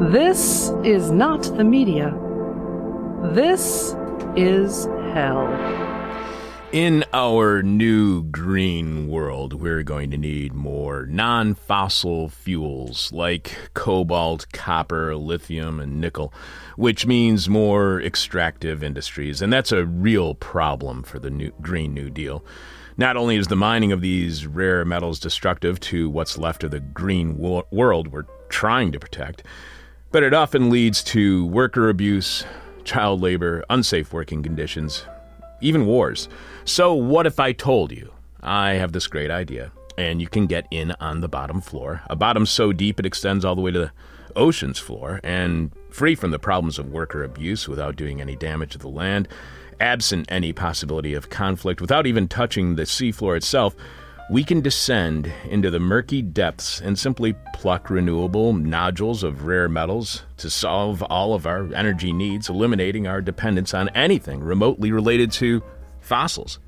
This is not the media. This is hell. In our new green world, we're going to need more non fossil fuels like cobalt, copper, lithium, and nickel, which means more extractive industries. And that's a real problem for the new Green New Deal. Not only is the mining of these rare metals destructive to what's left of the green wo- world we're trying to protect, but it often leads to worker abuse, child labor, unsafe working conditions, even wars. So, what if I told you I have this great idea and you can get in on the bottom floor? A bottom so deep it extends all the way to the ocean's floor and free from the problems of worker abuse without doing any damage to the land, absent any possibility of conflict, without even touching the seafloor itself. We can descend into the murky depths and simply pluck renewable nodules of rare metals to solve all of our energy needs, eliminating our dependence on anything remotely related to fossils.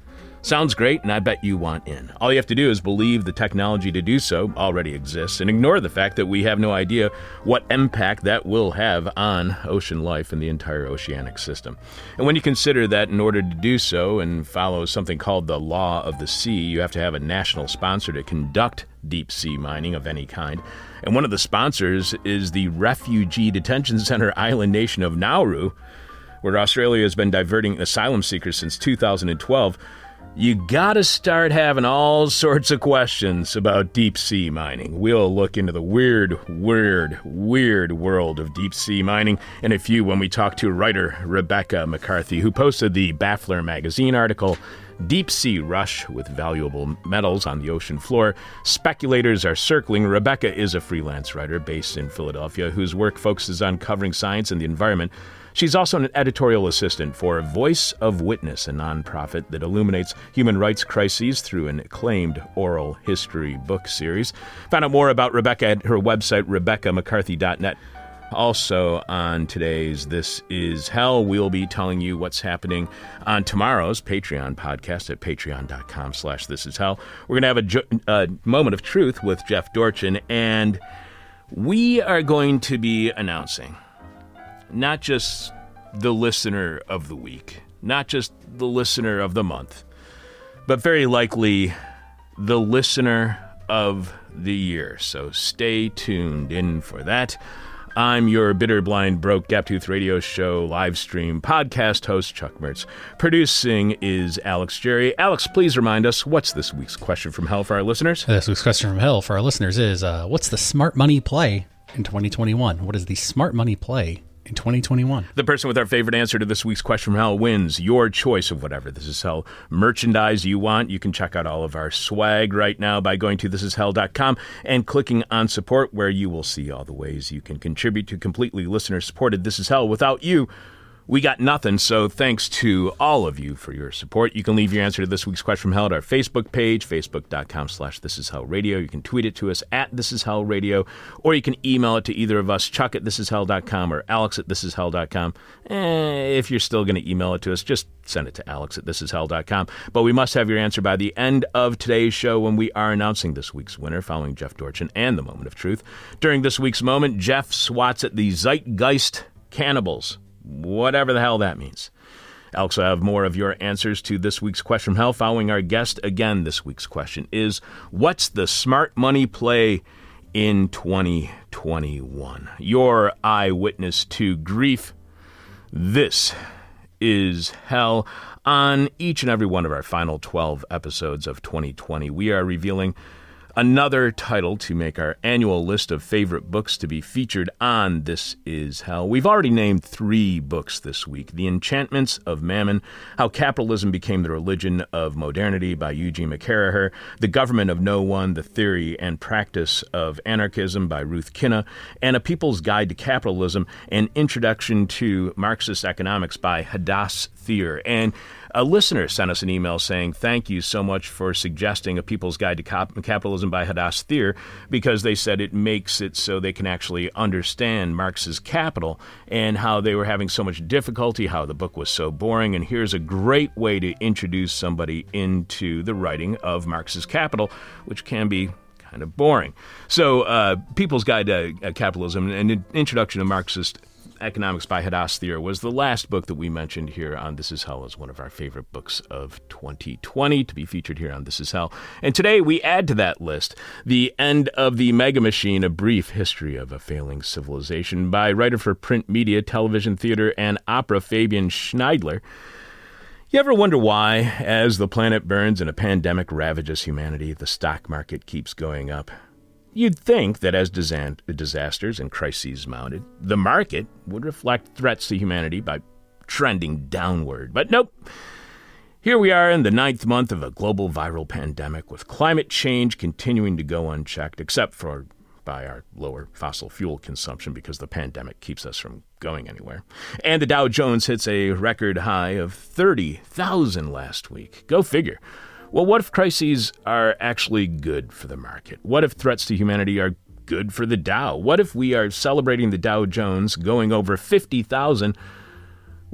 Sounds great, and I bet you want in. All you have to do is believe the technology to do so already exists and ignore the fact that we have no idea what impact that will have on ocean life and the entire oceanic system. And when you consider that in order to do so and follow something called the law of the sea, you have to have a national sponsor to conduct deep sea mining of any kind. And one of the sponsors is the Refugee Detention Center island nation of Nauru where Australia has been diverting asylum seekers since 2012, you gotta start having all sorts of questions about deep sea mining. We'll look into the weird, weird, weird world of deep sea mining in a few when we talk to writer Rebecca McCarthy, who posted the Baffler magazine article. Deep sea rush with valuable metals on the ocean floor. Speculators are circling. Rebecca is a freelance writer based in Philadelphia whose work focuses on covering science and the environment. She's also an editorial assistant for Voice of Witness, a nonprofit that illuminates human rights crises through an acclaimed oral history book series. Find out more about Rebecca at her website, RebeccaMcCarthy.net. Also, on today's This Is Hell, we'll be telling you what's happening on tomorrow's Patreon podcast at patreon.com slash This Is Hell. We're going to have a uh, moment of truth with Jeff Dorchen, and we are going to be announcing not just the listener of the week, not just the listener of the month, but very likely the listener of the year. So stay tuned in for that. I'm your bitter, blind, broke, gap-tooth radio show live stream podcast host, Chuck Mertz. Producing is Alex Jerry. Alex, please remind us what's this week's question from hell for our listeners? This week's question from hell for our listeners is uh, What's the smart money play in 2021? What is the smart money play in 2021. The person with our favorite answer to this week's question from hell wins your choice of whatever This Is Hell merchandise you want. You can check out all of our swag right now by going to thisishell.com and clicking on support, where you will see all the ways you can contribute to completely listener supported This Is Hell. Without you, we got nothing. So thanks to all of you for your support. You can leave your answer to this week's question from hell at our Facebook page, facebook.com slash this is hell radio. You can tweet it to us at this is hell radio, or you can email it to either of us, chuck at this is hell.com or alex at this is hell.com. Eh, if you're still going to email it to us, just send it to alex at this is hell.com. But we must have your answer by the end of today's show when we are announcing this week's winner following Jeff Dorchen and the moment of truth. During this week's moment, Jeff swats at the Zeitgeist Cannibals whatever the hell that means. Alex will have more of your answers to this week's question from hell following our guest. Again, this week's question is What's the smart money play in 2021? Your eyewitness to grief. This is hell. On each and every one of our final 12 episodes of 2020, we are revealing another title to make our annual list of favorite books to be featured on This Is Hell. We've already named three books this week The Enchantments of Mammon, How Capitalism Became the Religion of Modernity by Eugene McCarraher, The Government of No One, The Theory and Practice of Anarchism by Ruth Kinna, and A People's Guide to Capitalism, an Introduction to Marxist Economics by Hadas Thier. And a listener sent us an email saying, Thank you so much for suggesting A People's Guide to Capitalism by Hadas Thier, because they said it makes it so they can actually understand Marx's Capital and how they were having so much difficulty, how the book was so boring. And here's a great way to introduce somebody into the writing of Marx's Capital, which can be kind of boring. So, uh, People's Guide to uh, Capitalism and an Introduction to Marxist Economics by Hadas Thier was the last book that we mentioned here on This Is Hell as one of our favorite books of 2020 to be featured here on This Is Hell. And today we add to that list The End of the Mega Machine, A Brief History of a Failing Civilization by writer for print media, television, theater, and opera Fabian Scheidler. You ever wonder why, as the planet burns and a pandemic ravages humanity, the stock market keeps going up? You'd think that as disasters and crises mounted, the market would reflect threats to humanity by trending downward. But nope. Here we are in the ninth month of a global viral pandemic with climate change continuing to go unchecked, except for by our lower fossil fuel consumption because the pandemic keeps us from going anywhere. And the Dow Jones hits a record high of 30,000 last week. Go figure. Well, what if crises are actually good for the market? What if threats to humanity are good for the Dow? What if we are celebrating the Dow Jones going over 50,000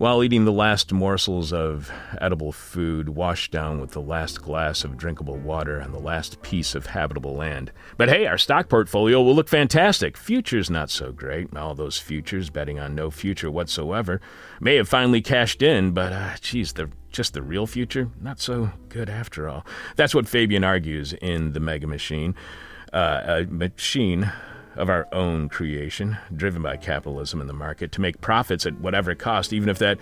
while eating the last morsels of edible food washed down with the last glass of drinkable water and the last piece of habitable land. But hey, our stock portfolio will look fantastic. Futures not so great. All those futures betting on no future whatsoever may have finally cashed in, but uh, geez, the just the real future, not so good after all. That's what Fabian argues in The Mega Machine, uh, a machine of our own creation, driven by capitalism and the market, to make profits at whatever cost, even if that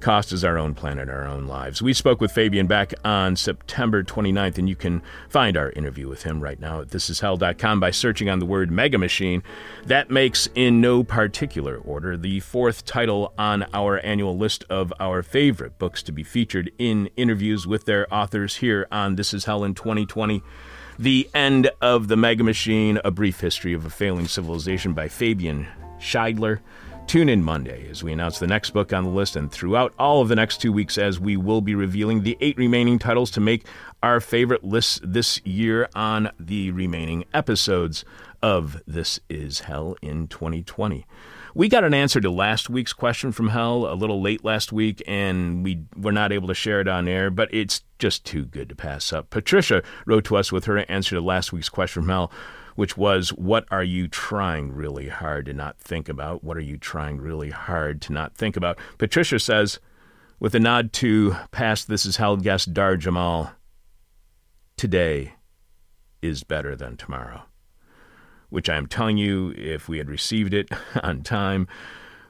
cost is our own planet, our own lives. We spoke with Fabian back on September 29th, and you can find our interview with him right now at thisishell.com by searching on the word Mega Machine. That makes, in no particular order, the fourth title on our annual list of our favorite books to be featured in interviews with their authors here on This Is Hell in 2020. The End of the Mega Machine, A Brief History of a Failing Civilization by Fabian Scheidler. Tune in Monday as we announce the next book on the list, and throughout all of the next two weeks, as we will be revealing the eight remaining titles to make our favorite lists this year on the remaining episodes of This Is Hell in 2020. We got an answer to last week's question from Hell a little late last week, and we were not able to share it on air, but it's just too good to pass up. Patricia wrote to us with her answer to last week's question from Hell which was what are you trying really hard to not think about? What are you trying really hard to not think about? Patricia says, with a nod to past This Is Hell guest Dahr Jamail, today is better than tomorrow. Which I am telling you, if we had received it on time,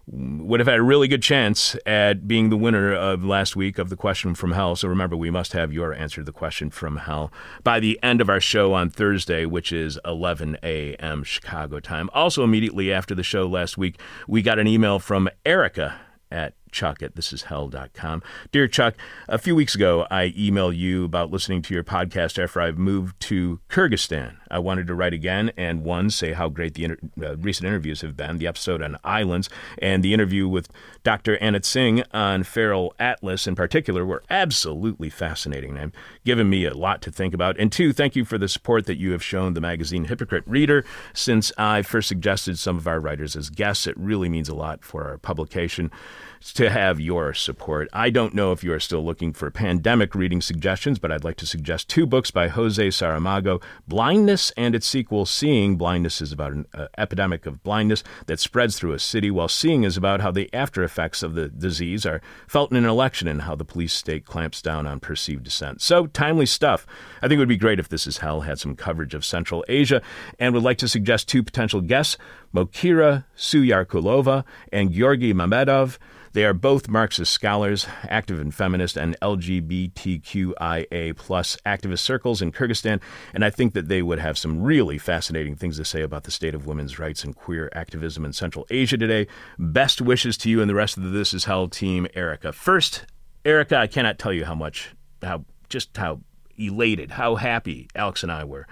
would have had a really good chance at being the winner of last week of the question from hell. So remember, we must have your answer to the question from hell by the end of our show on Thursday, which is 11 a.m. Chicago time. Also, immediately after the show last week, we got an email from Erica at Chuck at thisishell.com. Dear Chuck, a few weeks ago, I emailed you about listening to your podcast after I've moved to Kyrgyzstan. I wanted to write again and one, say how great the inter- uh, recent interviews have been, the episode on islands and the interview with Dr. Anna Tsing on Feral Atlas in particular were absolutely fascinating and given me a lot to think about. And two, thank you for the support that you have shown the magazine Hypocrite Reader since I first suggested some of our writers as guests. It really means a lot for our publication to have your support. I don't know if you are still looking for pandemic reading suggestions, but I'd like to suggest two books by Jose Saramago Blindness and its sequel, Seeing. Blindness is about an uh, epidemic of blindness that spreads through a city, while Seeing is about how the after effects of the disease are felt in an election and how the police state clamps down on perceived dissent. So, timely stuff. I think it would be great if This Is Hell had some coverage of Central Asia and would like to suggest two potential guests Mohira Suyarkulova and Georgy Mamedov. They are both Marxist scholars, active in feminist and LGBTQIA plus activist circles in Kyrgyzstan, and I think that they would have some really fascinating things to say about the state of women's rights and queer activism in Central Asia today. Best wishes to you and the rest of the This Is Hell team, Erica. First, Erica, I cannot tell you how much, how just how elated, how happy Alex and I were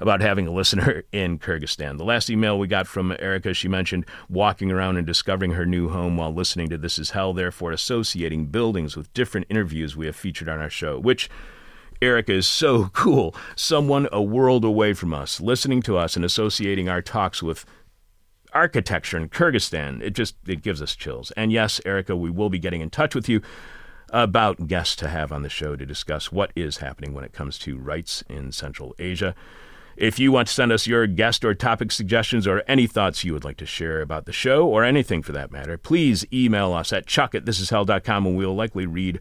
about having a listener in Kyrgyzstan. The last email we got from Erica, she mentioned walking around and discovering her new home while listening to This Is Hell, therefore associating buildings with different interviews we have featured on our show, which Erica is so cool. Someone a world away from us, listening to us and associating our talks with architecture in Kyrgyzstan. It just it gives us chills. And yes, Erica, we will be getting in touch with you about guests to have on the show to discuss what is happening when it comes to rights in Central Asia. If you want to send us your guest or topic suggestions or any thoughts you would like to share about the show or anything for that matter, please email us at chuck at thisishell.com and we'll likely read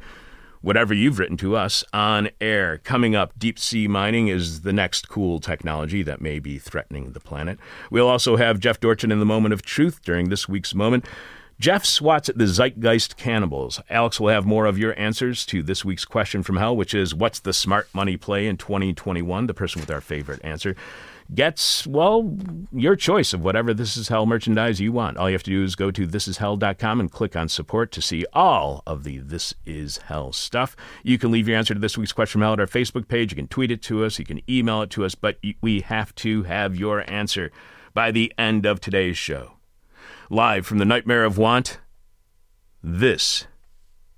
whatever you've written to us on air. Coming up, deep sea mining is the next cool technology that may be threatening the planet. We'll also have Jeff Dorchen in the moment of truth during this week's moment. Jeff swats at the Zeitgeist cannibals. Alex will have more of your answers to this week's question from hell, which is what's the smart money play in 2021? The person with our favorite answer gets, well, your choice of whatever This Is Hell merchandise you want. All you have to do is go to thisishell.com and click on support to see all of the This Is Hell stuff. You can leave your answer to this week's question from hell at our Facebook page. You can tweet it to us. You can email it to us, but we have to have your answer by the end of today's show. Live from the Nightmare of Want, this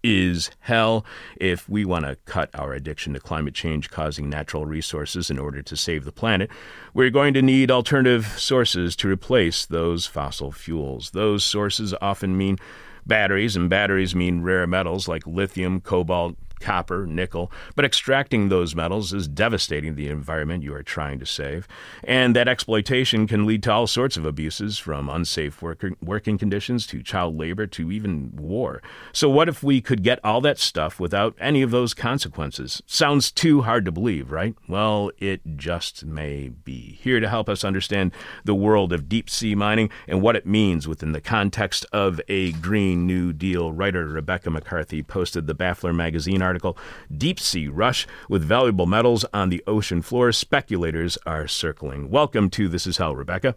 is hell. If we want to cut our addiction to climate change causing natural resources in order to save the planet, we're going to need alternative sources to replace those fossil fuels. Those sources often mean batteries, and batteries mean rare metals like lithium, cobalt, copper, nickel, but extracting those metals is devastating the environment you are trying to save. And that exploitation can lead to all sorts of abuses from unsafe worker, working conditions to child labor to even war. So, what if we could get all that stuff without any of those consequences? Sounds too hard to believe, right? Well, it just may be. Here to help us understand the world of deep sea mining and what it means within the context of a Green New Deal, writer Rebecca McCarthy posted the Baffler magazine article article Deep Sea Rush with valuable metals on the ocean floor. Speculators are circling. Welcome to This Is Hell, Rebecca.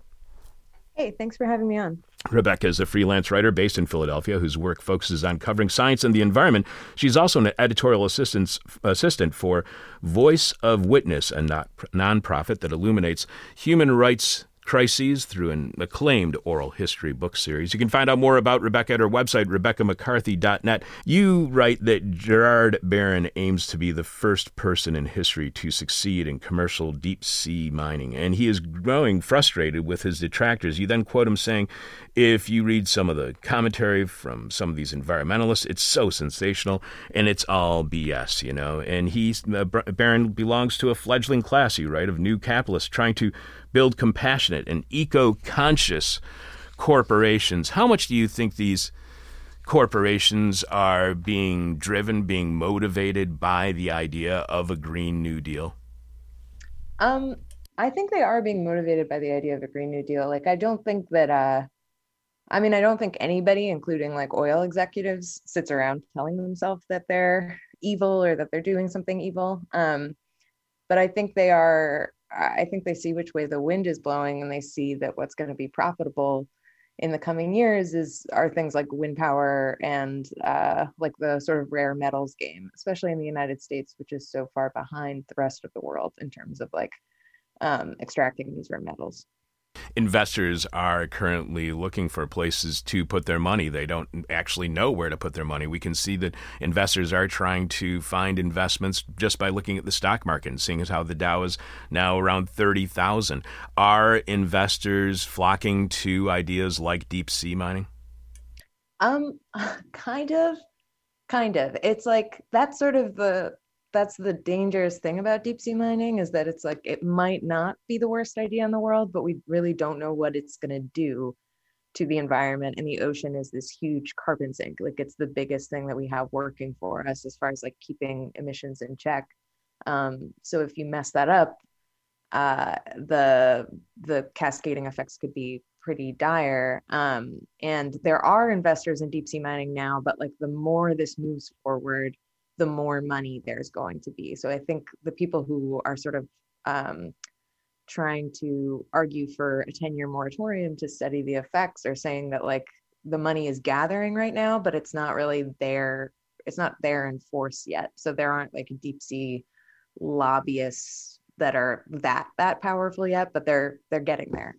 Hey, thanks for having me on. Rebecca is a freelance writer based in Philadelphia whose work focuses on covering science and the environment. She's also an editorial assistant, assistant for Voice of Witness, a not, nonprofit that illuminates human rights crises through an acclaimed oral history book series. You can find out more about Rebecca at her website, RebeccaMcCarthy.net. You write that Gerard Barron aims to be the first person in history to succeed in commercial deep sea mining, and he is growing frustrated with his detractors. You then quote him saying, If you read some of the commentary from some of these environmentalists, it's so sensational, and it's all BS, you know. And he, uh, Barron belongs to a fledgling class, you write, of new capitalists trying to build compassionate and eco conscious corporations. How much do you think these corporations are being driven, being motivated by the idea of a Green New Deal? Um, I think they are being motivated by the idea of a Green New Deal. Like, I don't think that, uh, I mean, I don't think anybody, including like oil executives, sits around telling themselves that they're evil or that they're doing something evil. Um, but I think they are I think they see which way the wind is blowing and they see that what's going to be profitable in the coming years is are things like wind power and uh, like the sort of rare metals game, especially in the United States, which is so far behind the rest of the world in terms of like um, extracting these rare metals investors are currently looking for places to put their money. They don't actually know where to put their money. We can see that investors are trying to find investments just by looking at the stock market and seeing as how the Dow is now around 30,000. Are investors flocking to ideas like deep sea mining? Um, kind of, kind of. It's like that's sort of the that's the dangerous thing about deep sea mining is that it's like it might not be the worst idea in the world, but we really don't know what it's going to do to the environment. And the ocean is this huge carbon sink. Like it's the biggest thing that we have working for us as far as like keeping emissions in check. Um, so if you mess that up, uh, the the cascading effects could be pretty dire. Um, and there are investors in deep sea mining now, but like the more this moves forward, the more money there's going to be. So I think the people who are sort of um, trying to argue for a 10 year moratorium to study the effects are saying that like the money is gathering right now, but it's not really there. It's not there in force yet. So there aren't like deep sea lobbyists that are that that powerful yet, but they're they're getting there.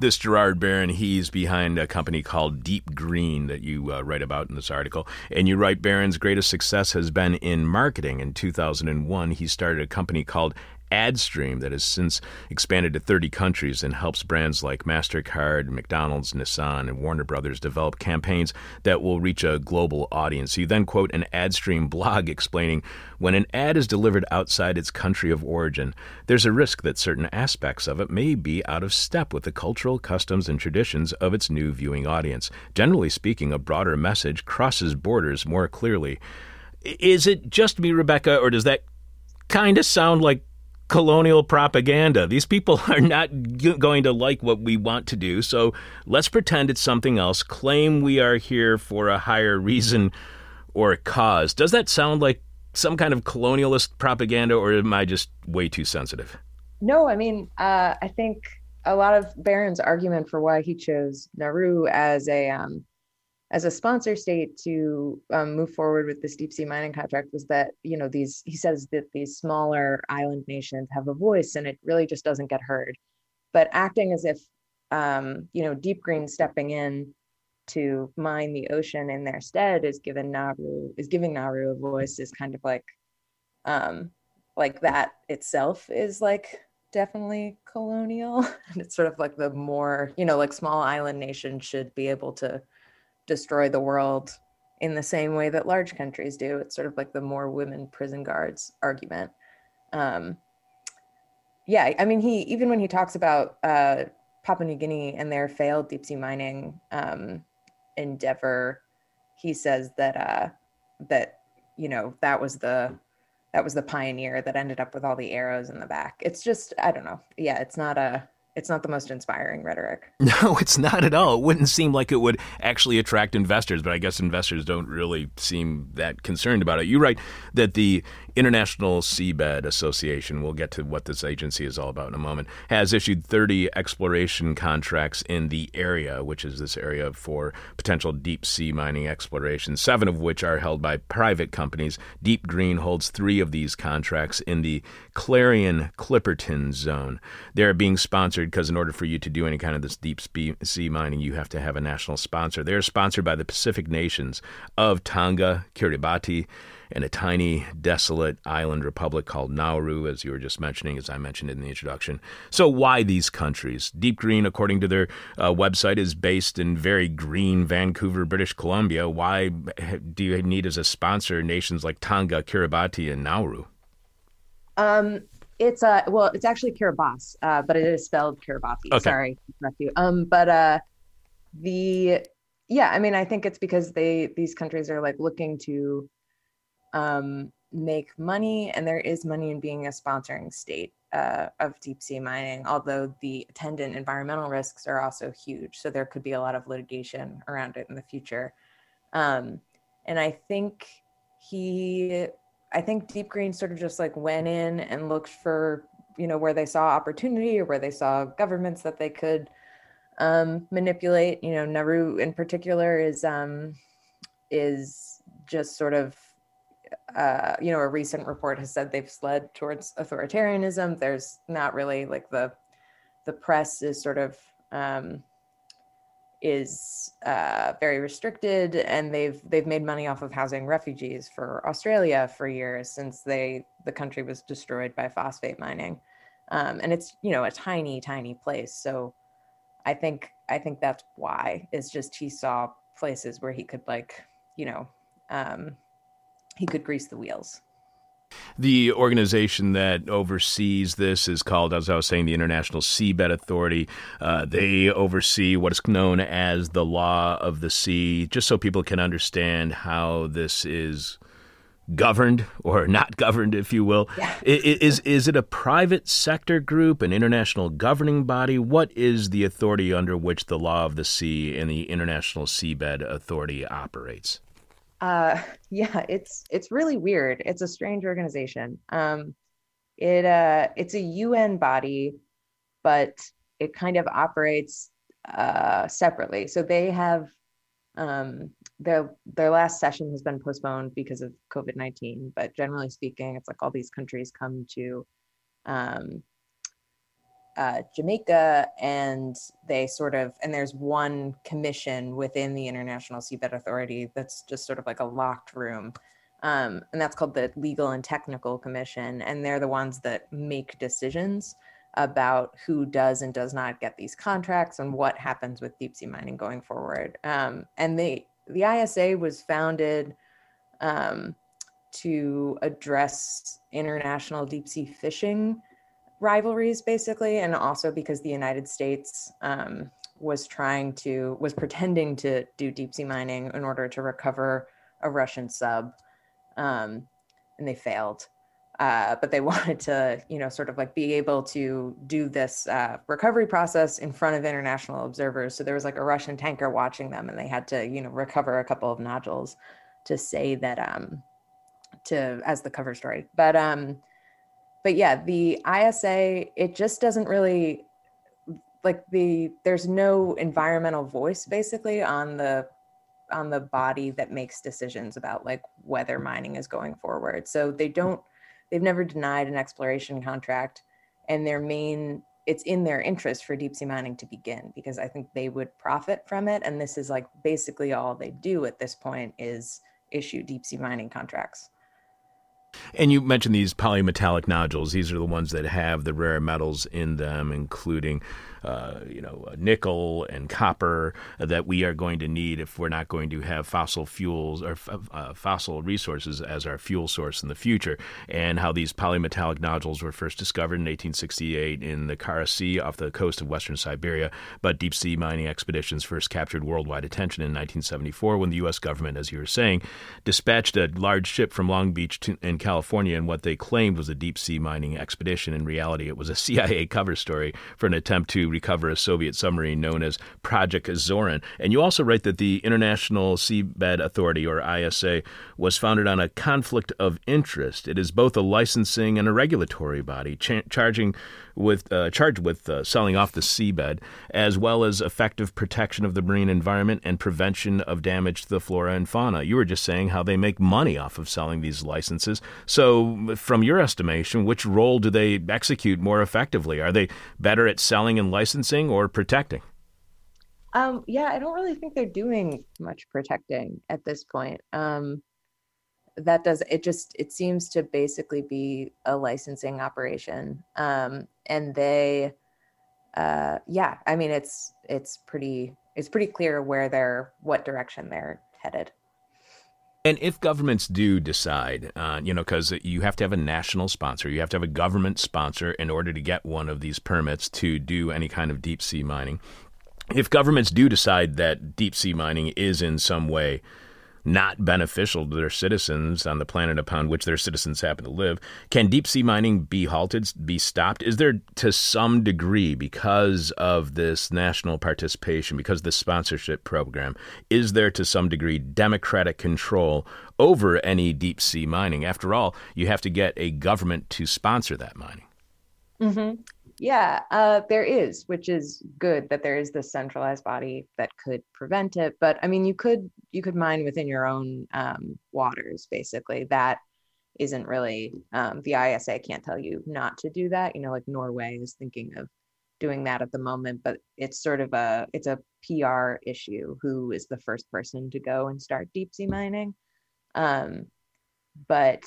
This Gerard Barron, he's behind a company called Deep Green that you uh, write about in this article. And you write Barron's greatest success has been in marketing. In 2001, he started a company called AdStream that has since expanded to 30 countries and helps brands like MasterCard, McDonald's, Nissan, and Warner Brothers develop campaigns that will reach a global audience. You then quote an AdStream blog explaining when an ad is delivered outside its country of origin, there's a risk that certain aspects of it may be out of step with the cultural customs and traditions of its new viewing audience. Generally speaking, a broader message crosses borders more clearly. Is it just me, Rebecca, or does that kind of sound like colonial propaganda. These people are not going to like what we want to do, so let's pretend it's something else, claim we are here for a higher reason or a cause. Does that sound like some kind of colonialist propaganda, or am I just way too sensitive? No, I mean, uh, I think a lot of Barron's argument for why he chose Nauru as a um, as a sponsor state to um, move forward with this deep sea mining contract was that you know these he says that these smaller island nations have a voice and it really just doesn't get heard. But acting as if um, you know deep green stepping in to mine the ocean in their stead is given nauru is giving nauru a voice is kind of like um like that itself is like definitely colonial. And it's sort of like the more you know like small island nations should be able to destroy the world in the same way that large countries do. It's sort of like the more women prison guards argument. Um, yeah, I mean, he even when he talks about uh, Papua New Guinea and their failed deep sea mining um, endeavor, he says that uh, that you know that was the that was the pioneer that ended up with all the arrows in the back. It's just I don't know. Yeah, it's not a it's not the most inspiring rhetoric. No, it's not at all. It wouldn't seem like it would actually attract investors, but I guess investors don't really seem that concerned about it. You write that the International Seabed Association, we'll get to what this agency is all about in a moment, has issued 30 exploration contracts in the area, which is this area for potential deep sea mining exploration, seven of which are held by private companies. Deep Green holds three of these contracts in the Clarion Clipperton zone. They're being sponsored because, in order for you to do any kind of this deep sea mining, you have to have a national sponsor. They're sponsored by the Pacific nations of Tonga, Kiribati, and a tiny, desolate island republic called Nauru, as you were just mentioning, as I mentioned in the introduction. So, why these countries? Deep Green, according to their uh, website, is based in very green Vancouver, British Columbia. Why do you need as a sponsor nations like Tonga, Kiribati, and Nauru? Um, it's uh, well, it's actually Kiribati, uh, but it is spelled Kiribati. Okay. Sorry, correct you. Um, but uh, the yeah, I mean, I think it's because they these countries are like looking to um, make money, and there is money in being a sponsoring state uh, of deep sea mining, although the attendant environmental risks are also huge. So there could be a lot of litigation around it in the future. Um, and I think he, I think Deep Green sort of just like went in and looked for, you know, where they saw opportunity or where they saw governments that they could um, manipulate. You know, Nauru in particular is um, is just sort of uh, you know, a recent report has said they've slid towards authoritarianism. There's not really like the the press is sort of um, is uh, very restricted, and they've they've made money off of housing refugees for Australia for years since they the country was destroyed by phosphate mining, um, and it's you know a tiny tiny place. So I think I think that's why it's just he saw places where he could like you know um, he could grease the wheels. The organization that oversees this is called, as I was saying, the International Seabed Authority. Uh, they oversee what is known as the law of the sea, just so people can understand how this is governed or not governed, if you will. Yeah. Is, is it a private sector group, an international governing body? What is the authority under which the law of the sea and the International Seabed Authority operates? Uh yeah it's it's really weird. It's a strange organization. Um it uh it's a un body but it kind of operates uh separately. So they have um their their last session has been postponed because of covid-19 but generally speaking it's like all these countries come to um uh, Jamaica, and they sort of and there's one commission within the International Seabed Authority that's just sort of like a locked room, Um, and that's called the Legal and Technical Commission. And they're the ones that make decisions about who does and does not get these contracts and what happens with deep sea mining going forward. Um, and they, the ISA was founded um, to address international deep sea fishing rivalries, basically, and also because the United States um, was trying to was pretending to do deep sea mining in order to recover a Russian sub, um, and they failed. Uh, but they wanted to, you know, sort of like be able to do this uh, recovery process in front of international observers. So there was like a Russian tanker watching them, and they had to, you know, recover a couple of nodules to say that um, to as the cover story. But um, but yeah, the ISA it just doesn't really like the there's no environmental voice basically on the on the body that makes decisions about like whether mining is going forward. So they don't they've never denied an exploration contract and their main it's in their interest for deep sea mining to begin because I think they would profit from it and this is like basically all they do at this point is issue deep sea mining contracts. And you mentioned these polymetallic nodules. These are the ones that have the rare metals in them, including uh, you know, nickel and copper that we are going to need if we're not going to have fossil fuels or uh, fossil resources as our fuel source in the future. And how these polymetallic nodules were first discovered in 1868 in the Kara Sea off the coast of western Siberia, but deep sea mining expeditions first captured worldwide attention in 1974 when the U.S. government, as you were saying, dispatched a large ship from Long Beach to, in California in what they claimed was a deep sea mining expedition. In reality, it was a CIA cover story for an attempt to recover a Soviet submarine known as Project Azorian. And you also write that the International Seabed Authority, or ISA, was founded on a conflict of interest. It is both a licensing and a regulatory body, cha- charging with uh, charged with uh, selling off the seabed, as well as effective protection of the marine environment and prevention of damage to the flora and fauna. You were just saying how they make money off of selling these licenses. So, from your estimation, which role do they execute more effectively? Are they better at selling and licensing or protecting? Um, yeah, I don't really think they're doing much protecting at this point. Um, that does it just it seems to basically be a licensing operation um and they uh yeah i mean it's it's pretty it's pretty clear where they're what direction they're headed and if governments do decide, uh, you know, because you have to have a national sponsor, you have to have a government sponsor in order to get one of these permits to do any kind of deep sea mining. If governments do decide that deep sea mining is in some way not beneficial to their citizens on the planet upon which their citizens happen to live. Can deep sea mining be halted, be stopped? Is there, to some degree, because of this national participation, because of this sponsorship program, is there to some degree democratic control over any deep sea mining? After all, you have to get a government to sponsor that mining. Mm-hmm. Yeah, uh, there is, which is good that there is this centralized body that could prevent it. But I mean, you could you could mine within your own um, waters, basically. That isn't really um, the ISA can't tell you not to do that. You know, like Norway is thinking of doing that at the moment, but it's sort of a it's a PR issue. Who is the first person to go and start deep sea mining? Um, but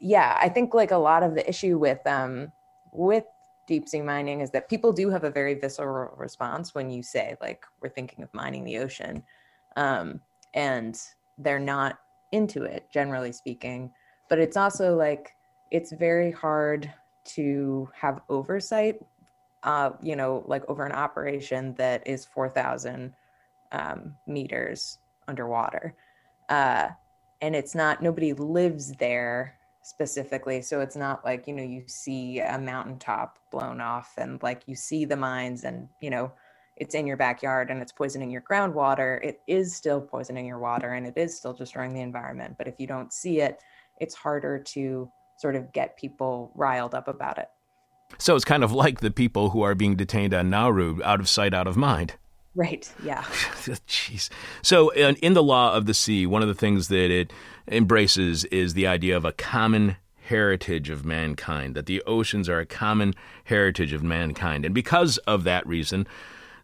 yeah, I think like a lot of the issue with um with deep sea mining is that people do have a very visceral response when you say like we're thinking of mining the ocean um, and they're not into it generally speaking. But it's also like it's very hard to have oversight uh, you know like over an operation that is 4000 um, meters underwater. Uh, and it's not nobody lives there specifically. So it's not like, you know, you see a mountaintop blown off and like you see the mines and, you know, it's in your backyard and it's poisoning your groundwater. It is still poisoning your water and it is still destroying the environment. But if you don't see it, it's harder to sort of get people riled up about it. So it's kind of like the people who are being detained on Nauru, out of sight, out of mind. Right. Yeah. Jeez. So, in the law of the sea, one of the things that it embraces is the idea of a common heritage of mankind, that the oceans are a common heritage of mankind. And because of that reason,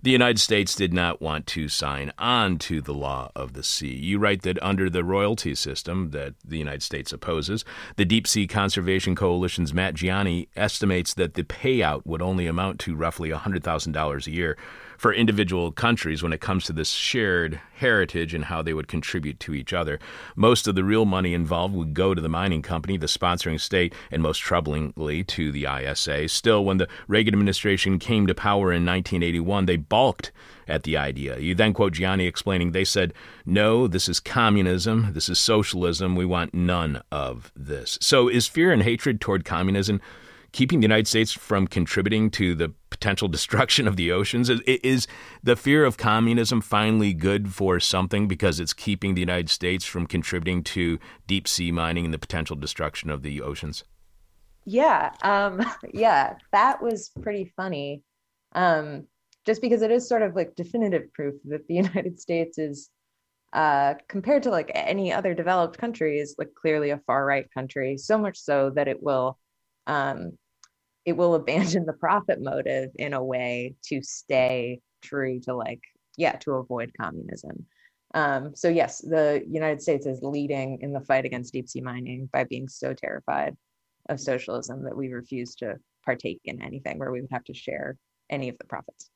the United States did not want to sign on to the law of the sea. You write that under the royalty system that the United States opposes, the Deep Sea Conservation Coalition's Matt Gianni estimates that the payout would only amount to roughly $100,000 a year for individual countries when it comes to this shared heritage and how they would contribute to each other. Most of the real money involved would go to the mining company, the sponsoring state, and most troublingly to the ISA. Still, when the Reagan administration came to power in 1981, they balked at the idea. You then quote Gianni explaining, they said, No, this is communism, this is socialism, we want none of this. So is fear and hatred toward communism keeping the United States from contributing to the potential destruction of the oceans? Is, is, the fear of communism finally good for something because it's keeping the United States from contributing to deep sea mining and the potential destruction of the oceans? Yeah, um, yeah, that was pretty funny. Um, just because it is sort of like definitive proof that the United States is uh, compared to like any other developed country is like clearly a far right country so much so that it will um, it will abandon the profit motive in a way to stay true to like yeah to avoid communism. Um, so yes the united states is leading in the fight against deep sea mining by being so terrified of socialism that we refuse to partake in anything where we would have to share any of the profits.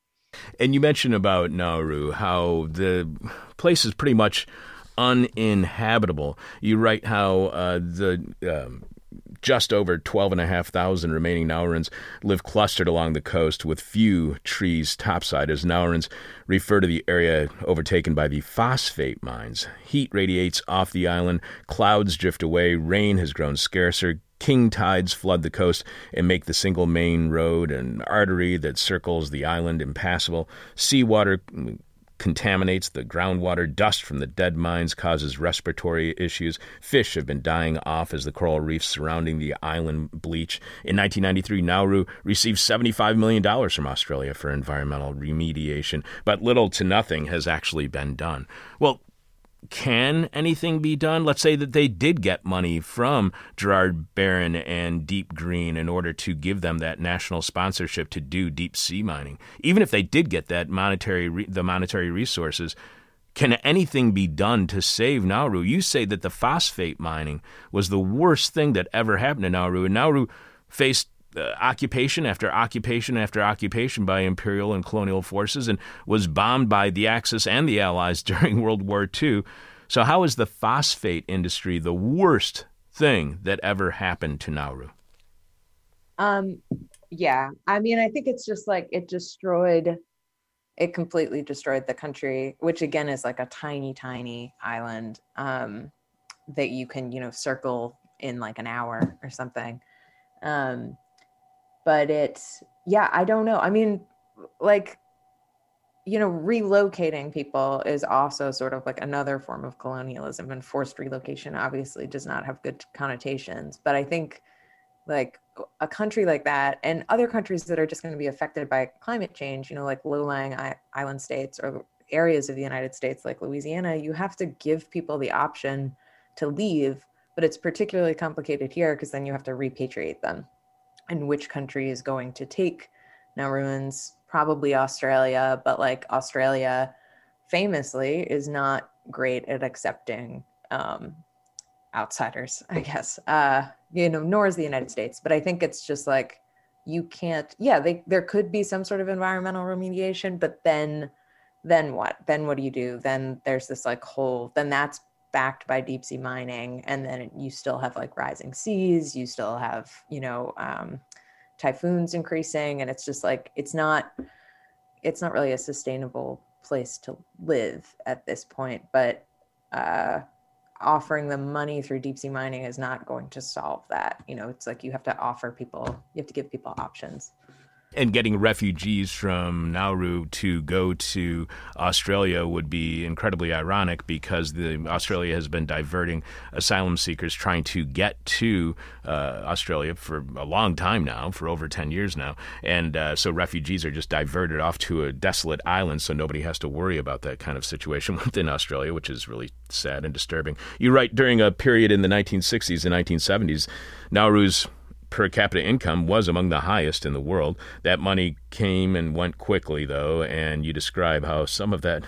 And you mentioned about nauru how the place is pretty much uninhabitable. You write how uh, the um, just over 12,500 remaining Naurans live clustered along the coast with few trees topside as Naurans refer to the area overtaken by the phosphate mines. Heat radiates off the island, clouds drift away, rain has grown scarcer, king tides flood the coast and make the single main road and artery that circles the island impassable. Seawater contaminates the groundwater. Dust from the dead mines causes respiratory issues. Fish have been dying off as the coral reefs surrounding the island bleach. In 1993, Nauru received $75 million from Australia for environmental remediation, but little to nothing has actually been done. Well, can anything be done? Let's say that they did get money from Gerard Barron and Deep Green in order to give them that national sponsorship to do deep sea mining. Even if they did get that monetary the monetary resources, can anything be done to save Nauru? You say that the phosphate mining was the worst thing that ever happened to Nauru, and Nauru faced uh, occupation after occupation after occupation by imperial and colonial forces and was bombed by the Axis and the Allies during World War II. So, how is the phosphate industry the worst thing that ever happened to Nauru? Um, yeah, I mean, I think it's just like it destroyed, it completely destroyed the country, which again is like a tiny, tiny island um, that you can, you know, circle in like an hour or something. Um, but it's yeah i don't know. I mean like you know relocating people is also sort of like another form of colonialism and forced relocation obviously does not have good connotations. But i think like a country like that and other countries that are just going to be affected by climate change you know like low-lying island states or areas of the united states like louisiana you have to give people the option to leave but it's particularly complicated here because then you have to repatriate them and which country is going to take Nauruans, probably Australia, but like Australia famously is not great at accepting um, outsiders, I guess. Uh, you know, nor is the United States. But I think it's just like you can't. Yeah, they, there could be some sort of environmental remediation, but then, then what? Then what do you do? Then there's this like whole. Then that's backed by deep sea mining and then you still have like rising seas you still have you know um, typhoons increasing and it's just like it's not it's not really a sustainable place to live at this point but uh, offering them money through deep sea mining is not going to solve that you know it's like you have to offer people you have to give people options and getting refugees from Nauru to go to Australia would be incredibly ironic because the Australia has been diverting asylum seekers trying to get to uh, Australia for a long time now, for over 10 years now. And uh, so refugees are just diverted off to a desolate island so nobody has to worry about that kind of situation within Australia, which is really sad and disturbing. You write during a period in the 1960s and 1970s, Nauru's per capita income was among the highest in the world. That money came and went quickly, though, and you describe how some of that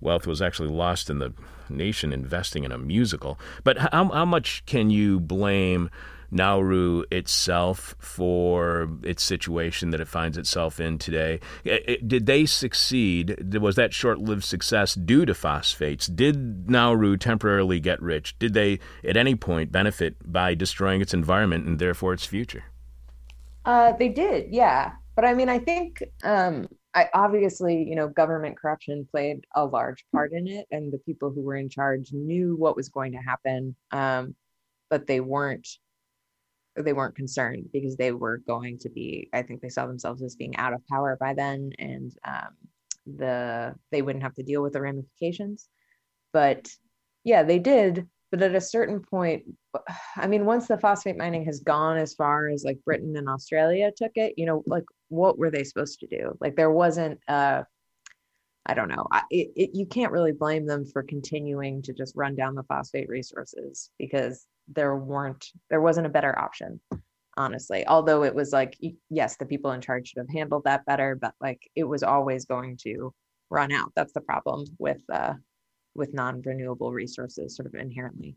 wealth was actually lost in the nation investing in a musical. But how, how much can you blame Nauru itself for its situation that it finds itself in today? Did they succeed? Was that short lived success due to phosphates? Did Nauru temporarily get rich? Did they at any point benefit by destroying its environment and therefore its future? Uh, they did, yeah. But I mean, I think um, I, obviously, you know, government corruption played a large part in it, and the people who were in charge knew what was going to happen, um, but they weren't they weren't concerned because they were going to be. I think they saw themselves as being out of power by then, and um, the they wouldn't have to deal with the ramifications. But yeah, they did. But at a certain point, I mean, once the phosphate mining has gone as far as like Britain and Australia took it, you know, like what were they supposed to do? Like there wasn't I don't know. It, it, you can't really blame them for continuing to just run down the phosphate resources because there weren't there wasn't a better option honestly. Although it was like yes the people in charge should have handled that better but like it was always going to run out. That's the problem with uh with non-renewable resources sort of inherently.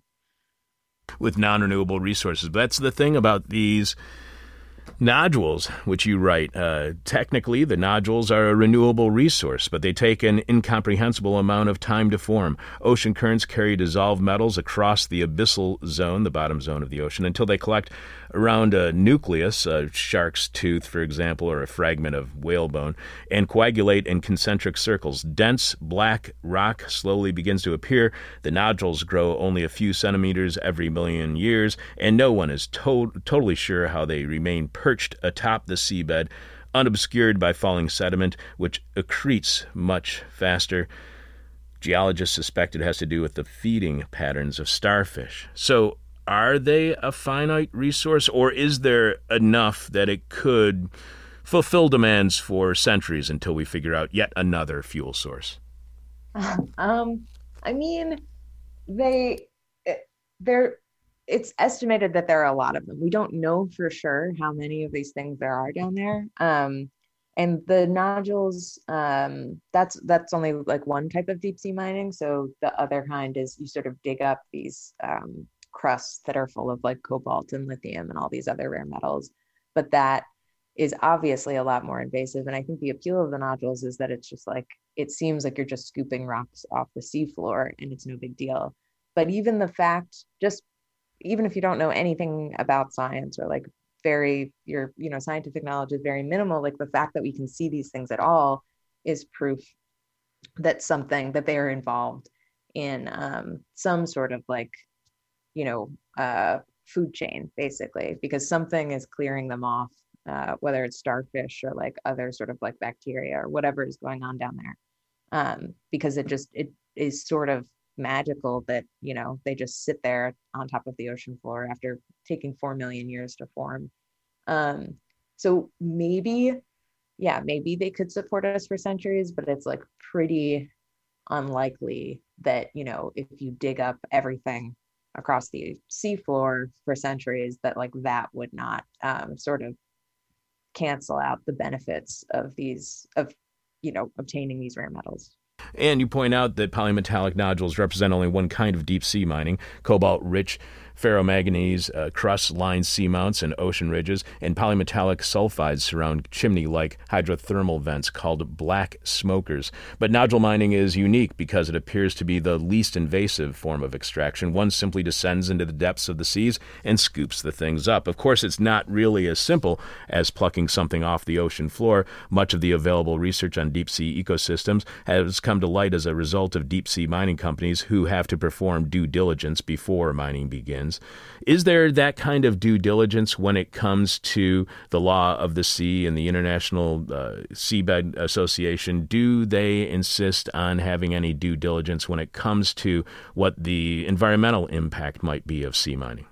With non-renewable resources. But that's the thing about these Nodules, which you write, uh, technically the nodules are a renewable resource, but they take an incomprehensible amount of time to form. Ocean currents carry dissolved metals across the abyssal zone, the bottom zone of the ocean, until they collect around a nucleus, a shark's tooth, for example, or a fragment of whalebone, and coagulate in concentric circles. Dense black rock slowly begins to appear. The nodules grow only a few centimeters every million years, and no one is to- totally sure how they remain perched atop the seabed, unobscured by falling sediment, which accretes much faster. Geologists suspect it has to do with the feeding patterns of starfish. So, are they a finite resource, or is there enough that it could fulfill demands for centuries until we figure out yet another fuel source? Um, I mean, they eh, they're it's estimated that there are a lot of them. We don't know for sure how many of these things there are down there. Um, and the nodules, um, that's that's only like one type of deep sea mining. So the other kind is you sort of dig up these um, crusts that are full of like cobalt and lithium and all these other rare metals. But that is obviously a lot more invasive. And I think the appeal of the nodules is that it's just like it seems like you're just scooping rocks off the seafloor and it's no big deal. But even the fact, just even if you don't know anything about science or like very your you know scientific knowledge is very minimal like the fact that we can see these things at all is proof that something that they are involved in um, some sort of like you know uh, food chain basically because something is clearing them off uh, whether it's starfish or like other sort of like bacteria or whatever is going on down there. Um, because it just it is sort of magical that you know they just sit there on top of the ocean floor after taking 4 million years to form. Um so maybe yeah maybe they could support us for centuries but it's like pretty unlikely that you know if you dig up everything across the seafloor for centuries that like that would not um, sort of cancel out the benefits of these of you know obtaining these rare metals. And you point out that polymetallic nodules represent only one kind of deep sea mining, cobalt rich ferromanganese uh, crust line seamounts and ocean ridges, and polymetallic sulfides surround chimney like hydrothermal vents called black smokers. But nodule mining is unique because it appears to be the least invasive form of extraction. One simply descends into the depths of the seas and scoops the things up. Of course, it's not really as simple as plucking something off the ocean floor. Much of the available research on deep sea ecosystems has come to light as a result of deep sea mining companies who have to perform due diligence before mining begins. Is there that kind of due diligence when it comes to the law of the sea and the International uh, Seabed Association? Do they insist on having any due diligence when it comes to what the environmental impact might be of sea mining?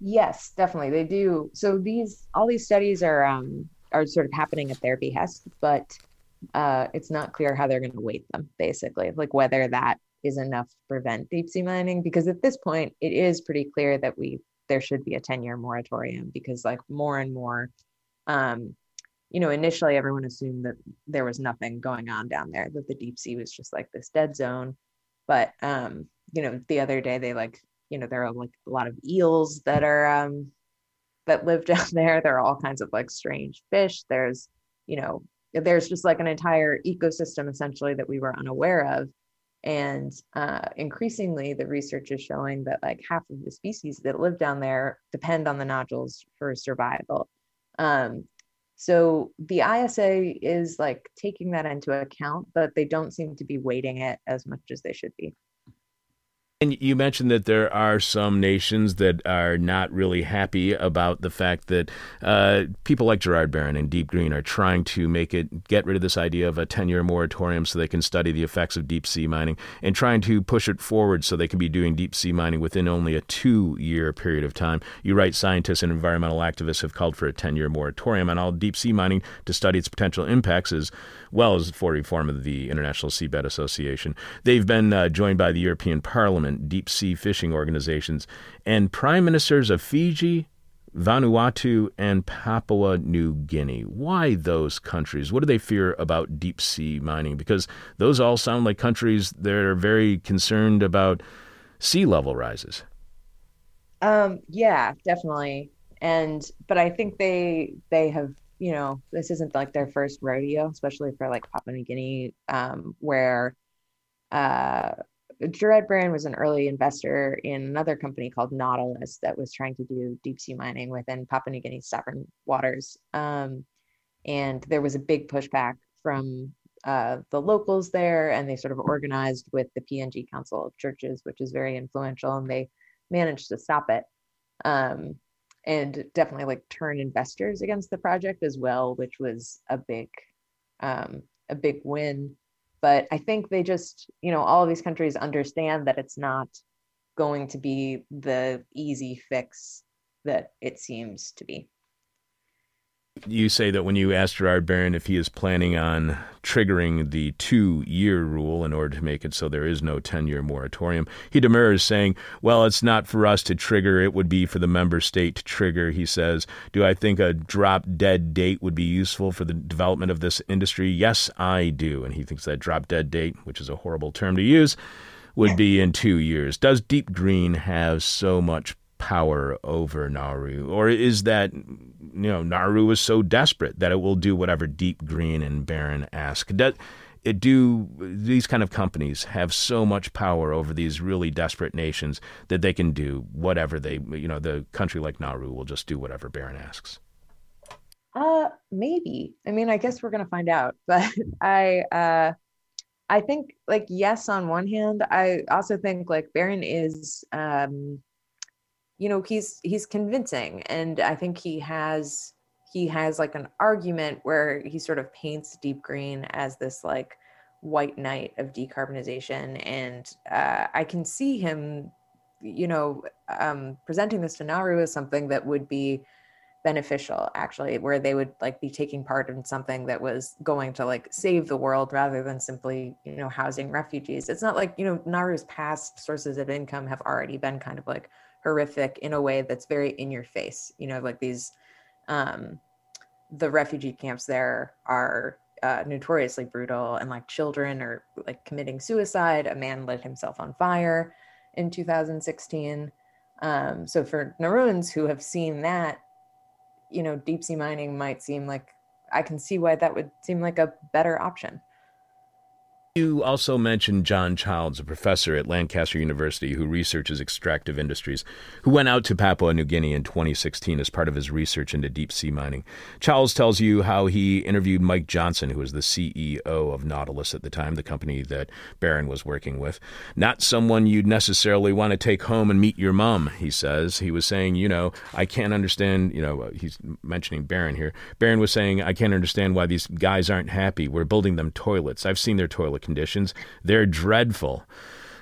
Yes, definitely they do. So these all these studies are um, are sort of happening at their behest, but uh, it's not clear how they're going to weight them. Basically, like whether that is enough to prevent deep sea mining because at this point it is pretty clear that we there should be a 10 year moratorium because like more and more um you know initially everyone assumed that there was nothing going on down there that the deep sea was just like this dead zone. But um you know the other day they like you know there are like a lot of eels that are um that live down there. There are all kinds of like strange fish. There's you know there's just like an entire ecosystem essentially that we were unaware of and uh, increasingly the research is showing that like half of the species that live down there depend on the nodules for survival. Um, so the isa is like taking that into account but they don't seem to be weighting it as much as they should be and you mentioned that there are some nations that are not really happy about the fact that uh, people like Gerard Barron and Deep Green are trying to make it get rid of this idea of a 10 year moratorium so they can study the effects of deep sea mining and trying to push it forward so they can be doing deep sea mining within only a two year period of time. You write scientists and environmental activists have called for a 10 year moratorium on all deep sea mining to study its potential impacts as well as for reform of the International Seabed Association. They've been uh, joined by the European Parliament deep sea fishing organizations, and prime ministers of Fiji, Vanuatu, and Papua New Guinea. Why those countries? What do they fear about deep sea mining? Because those all sound like countries that are very concerned about sea level rises. Um, yeah, definitely. And but I think they they have you know this isn't like their first rodeo, especially for like Papua New Guinea, um, where uh, Gerard Barron was an early investor in another company called Nautilus that was trying to do deep sea mining within Papua New Guinea's sovereign waters. Um, and there was a big pushback from uh, the locals there, and they sort of organized with the PNG Council of Churches, which is very influential, and they managed to stop it. Um, and definitely like turn investors against the project as well, which was a big, um, a big win but I think they just, you know, all of these countries understand that it's not going to be the easy fix that it seems to be. You say that when you asked Gerard Barron if he is planning on triggering the two year rule in order to make it so there is no 10 year moratorium, he demurs, saying, Well, it's not for us to trigger, it would be for the member state to trigger. He says, Do I think a drop dead date would be useful for the development of this industry? Yes, I do. And he thinks that drop dead date, which is a horrible term to use, would be in two years. Does Deep Green have so much power over Nauru? Or is that, you know, Nauru is so desperate that it will do whatever Deep Green and Barron ask? That, it do these kind of companies have so much power over these really desperate nations that they can do whatever they you know the country like Nauru will just do whatever Barron asks. Uh maybe. I mean, I guess we're to find out, but I uh I think like yes on one hand, I also think like Barron is um you know he's he's convincing. And i think he has he has like an argument where he sort of paints deep green as this like white knight of decarbonization. And uh, i can see him you know um, presenting this to nauru as something that would be beneficial actually where they would like be taking part in something that was going to like save the world rather than simply you know housing refugees. It's not like you know nauru's past sources of income have already been kind of like horrific in a way that's very in your face. You know, like these, um, the refugee camps there are uh, notoriously brutal, and like children are like committing suicide. A man lit himself on fire in 2016. Um, so for Nauruans who have seen that, you know, deep sea mining might seem like I can see why that would seem like a better option. You also mentioned John Childs, a professor at Lancaster University who researches extractive industries, who went out to Papua New Guinea in 2016 as part of his research into deep sea mining. Childs tells you how he interviewed Mike Johnston, who was the CEO of Nautilus at the time, the company that Barron was working with. Not someone you'd necessarily want to take home and meet your mom, he says. He was saying, you know, I can't understand, you know, uh, he's mentioning Barron here. Barron was saying, I can't understand why these guys aren't happy. We're building them toilets. I've seen their toilet conditions. They're dreadful.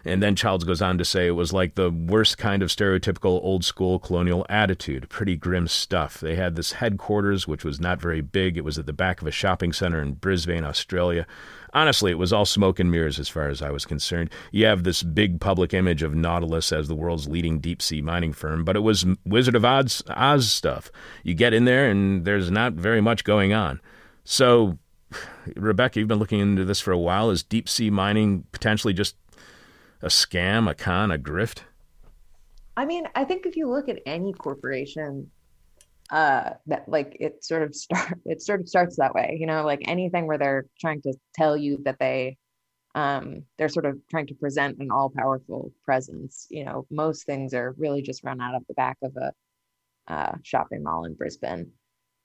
And then Childs goes on to say it was like the worst kind of stereotypical old school colonial attitude. Pretty grim stuff. They had this headquarters, which was not very big. It was at the back of a shopping center in Brisbane, Australia. Honestly, it was all smoke and mirrors as far as I was concerned. You have this big public image of Nautilus as the world's leading deep sea mining firm, but it was Wizard of Oz, Oz stuff. You get in there and there's not very much going on. So, Rebecca, you've been looking into this for a while. Is deep sea mining potentially just a scam, a con, a grift? I mean, I think if you look at any corporation, uh, that like it sort of start it sort of starts that way, you know, like anything where they're trying to tell you that they um they're sort of trying to present an all-powerful presence you know most things are really just run out of the back of a uh, shopping mall in brisbane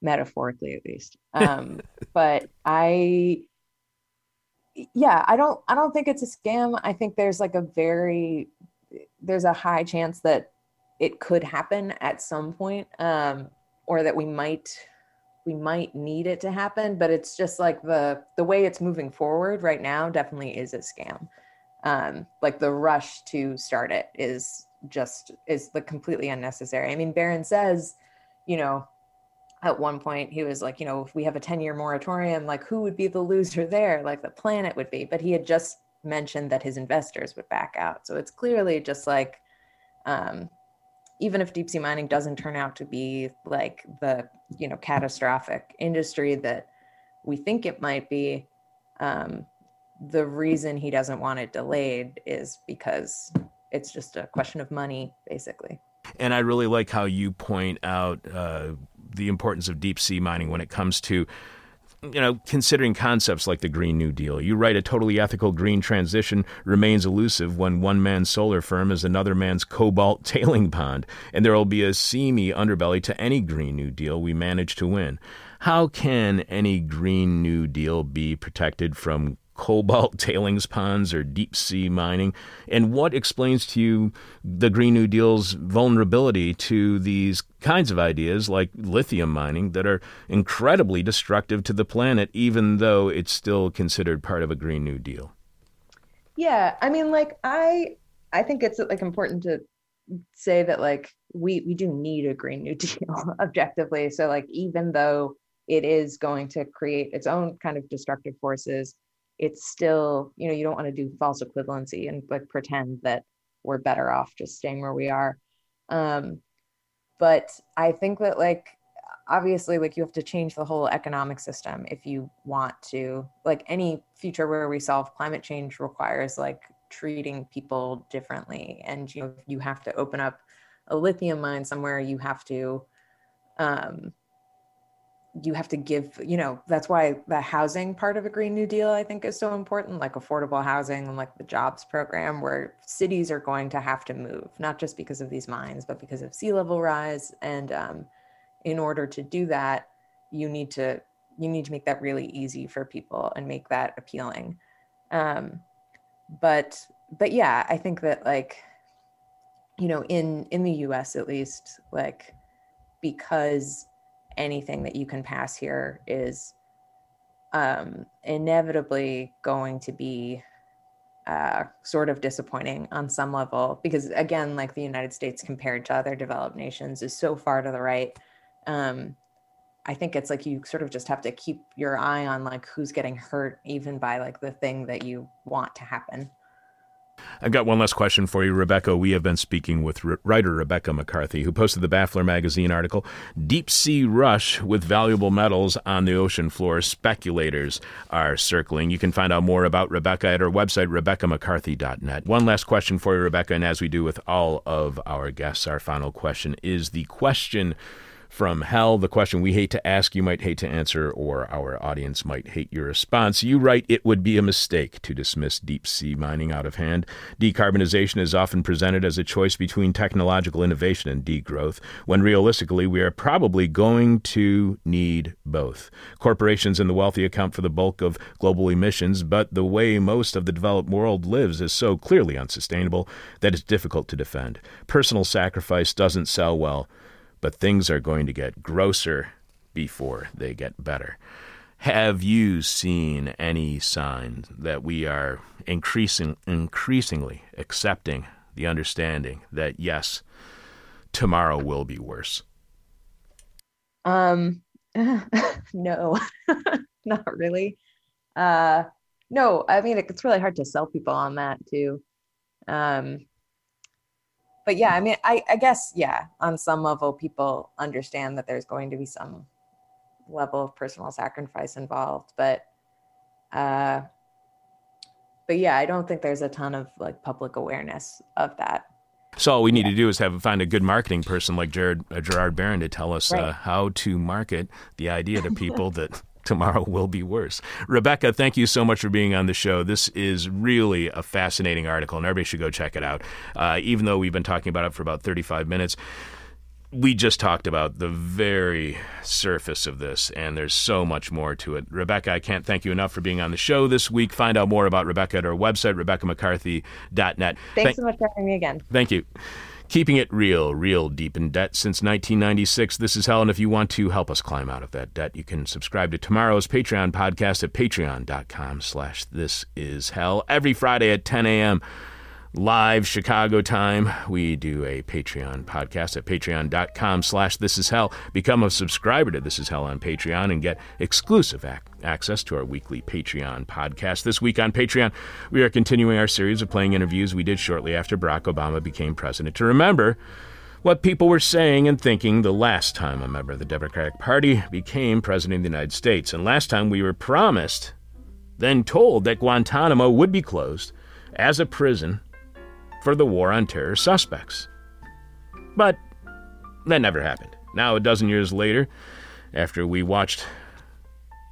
metaphorically at least. Um but i yeah i don't i don't think it's a scam. I think there's like a very there's a high chance that it could happen at some point um or that we might we might need it to happen but it's just like the the way it's moving forward right now definitely is a scam. Um like the rush to start it is just is the completely unnecessary. I mean barron says you know at one point he was like you know if we have a 10 year moratorium like who would be the loser there? Like the planet would be. But he had just mentioned that his investors would back out. So it's clearly just like um even if deep sea mining doesn't turn out to be like the you know catastrophic industry that we think it might be um, the reason he doesn't want it delayed is because it's just a question of money basically. And i really like how you point out uh, the importance of deep sea mining when it comes to you know, considering concepts like the Green New Deal. You write a totally ethical green transition remains elusive when one man's solar firm is another man's cobalt tailing pond, and there will be a seamy underbelly to any Green New Deal we manage to win. How can any Green New Deal be protected from cobalt tailings ponds or deep sea mining? And what explains to you the Green New Deal's vulnerability to these kinds of ideas like lithium mining that are incredibly destructive to the planet, even though it's still considered part of a Green New Deal? Yeah, I mean, like I, I think it's like important to say that like we we do need a Green New Deal objectively. So like even though it is going to create its own kind of destructive forces it's still you know you don't want to do false equivalency and like pretend that we're better off just staying where we are. Um but i think that like obviously like you have to change the whole economic system if you want to. Like any future where we solve climate change requires like treating people differently and you know you have to open up a lithium mine somewhere you have to um you have to give you know that's why the housing part of a green new deal i think is so important like affordable housing and like the jobs program where cities are going to have to move not just because of these mines but because of sea level rise. And um, in order to do that you need to you need to make that really easy for people and make that appealing. Um, but but yeah i think that like you know in in the us at least like because anything that you can pass here is um, inevitably going to be uh, sort of disappointing on some level because again like the united states compared to other developed nations is so far to the right. Um, i think it's like you sort of just have to keep your eye on like who's getting hurt even by like the thing that you want to happen I've got one last question for you, Rebecca. We have been speaking with writer Rebecca McCarthy, who posted the Baffler magazine article, Deep Sea Rush with Valuable Metals on the Ocean Floor. Speculators are circling. You can find out more about Rebecca at her website, RebeccaMcCarthy.net. One last question for you, Rebecca, and as we do with all of our guests, our final question is the question from hell. The question we hate to ask, you might hate to answer, or our audience might hate your response. You write, It would be a mistake to dismiss deep sea mining out of hand. Decarbonization is often presented as a choice between technological innovation and degrowth, when realistically, we are probably going to need both. Corporations and the wealthy account for the bulk of global emissions, but the way most of the developed world lives is so clearly unsustainable that it's difficult to defend. Personal sacrifice doesn't sell well but things are going to get grosser before they get better. Have you seen any signs that we are increasing, increasingly accepting the understanding that yes, tomorrow will be worse? Um, no, not really. Uh, no, I mean it's really hard to sell people on that too. Um, but yeah, I mean, I, I guess yeah, on some level, people understand that there's going to be some level of personal sacrifice involved, but uh, but yeah, I don't think there's a ton of like public awareness of that. So all we need to do is have find a good marketing person like Jared uh, Gerard Barron to tell us uh, how to market the idea to people that tomorrow will be worse. Rebecca, thank you so much for being on the show. This is really a fascinating article, and everybody should go check it out. Uh, even though we've been talking about it for about 35 minutes, we just talked about the very surface of this, and there's so much more to it. Rebecca, I can't thank you enough for being on the show this week. Find out more about Rebecca at our website, RebeccaMcCarthy.net. Thanks Thank- so much for having me again. Thank you. Keeping it real, real deep in debt since 1996. This is hell, and if you want to help us climb out of that debt, you can subscribe to tomorrow's Patreon podcast at patreon.com slash this is hell. Every Friday at 10 a.m. live Chicago time, we do a Patreon podcast at patreon.com slash this is hell. Become a subscriber to This Is Hell on Patreon and get exclusive ac- access to our weekly Patreon podcast. This week on Patreon, we are continuing our series of playing interviews we did shortly after Barack Obama became president to remember what people were saying and thinking the last time a member of the Democratic Party became president of the United States. And last time we were promised, then told, that Guantanamo would be closed as a prison for the war on terror suspects. But that never happened. Now, a dozen years later, after we watched,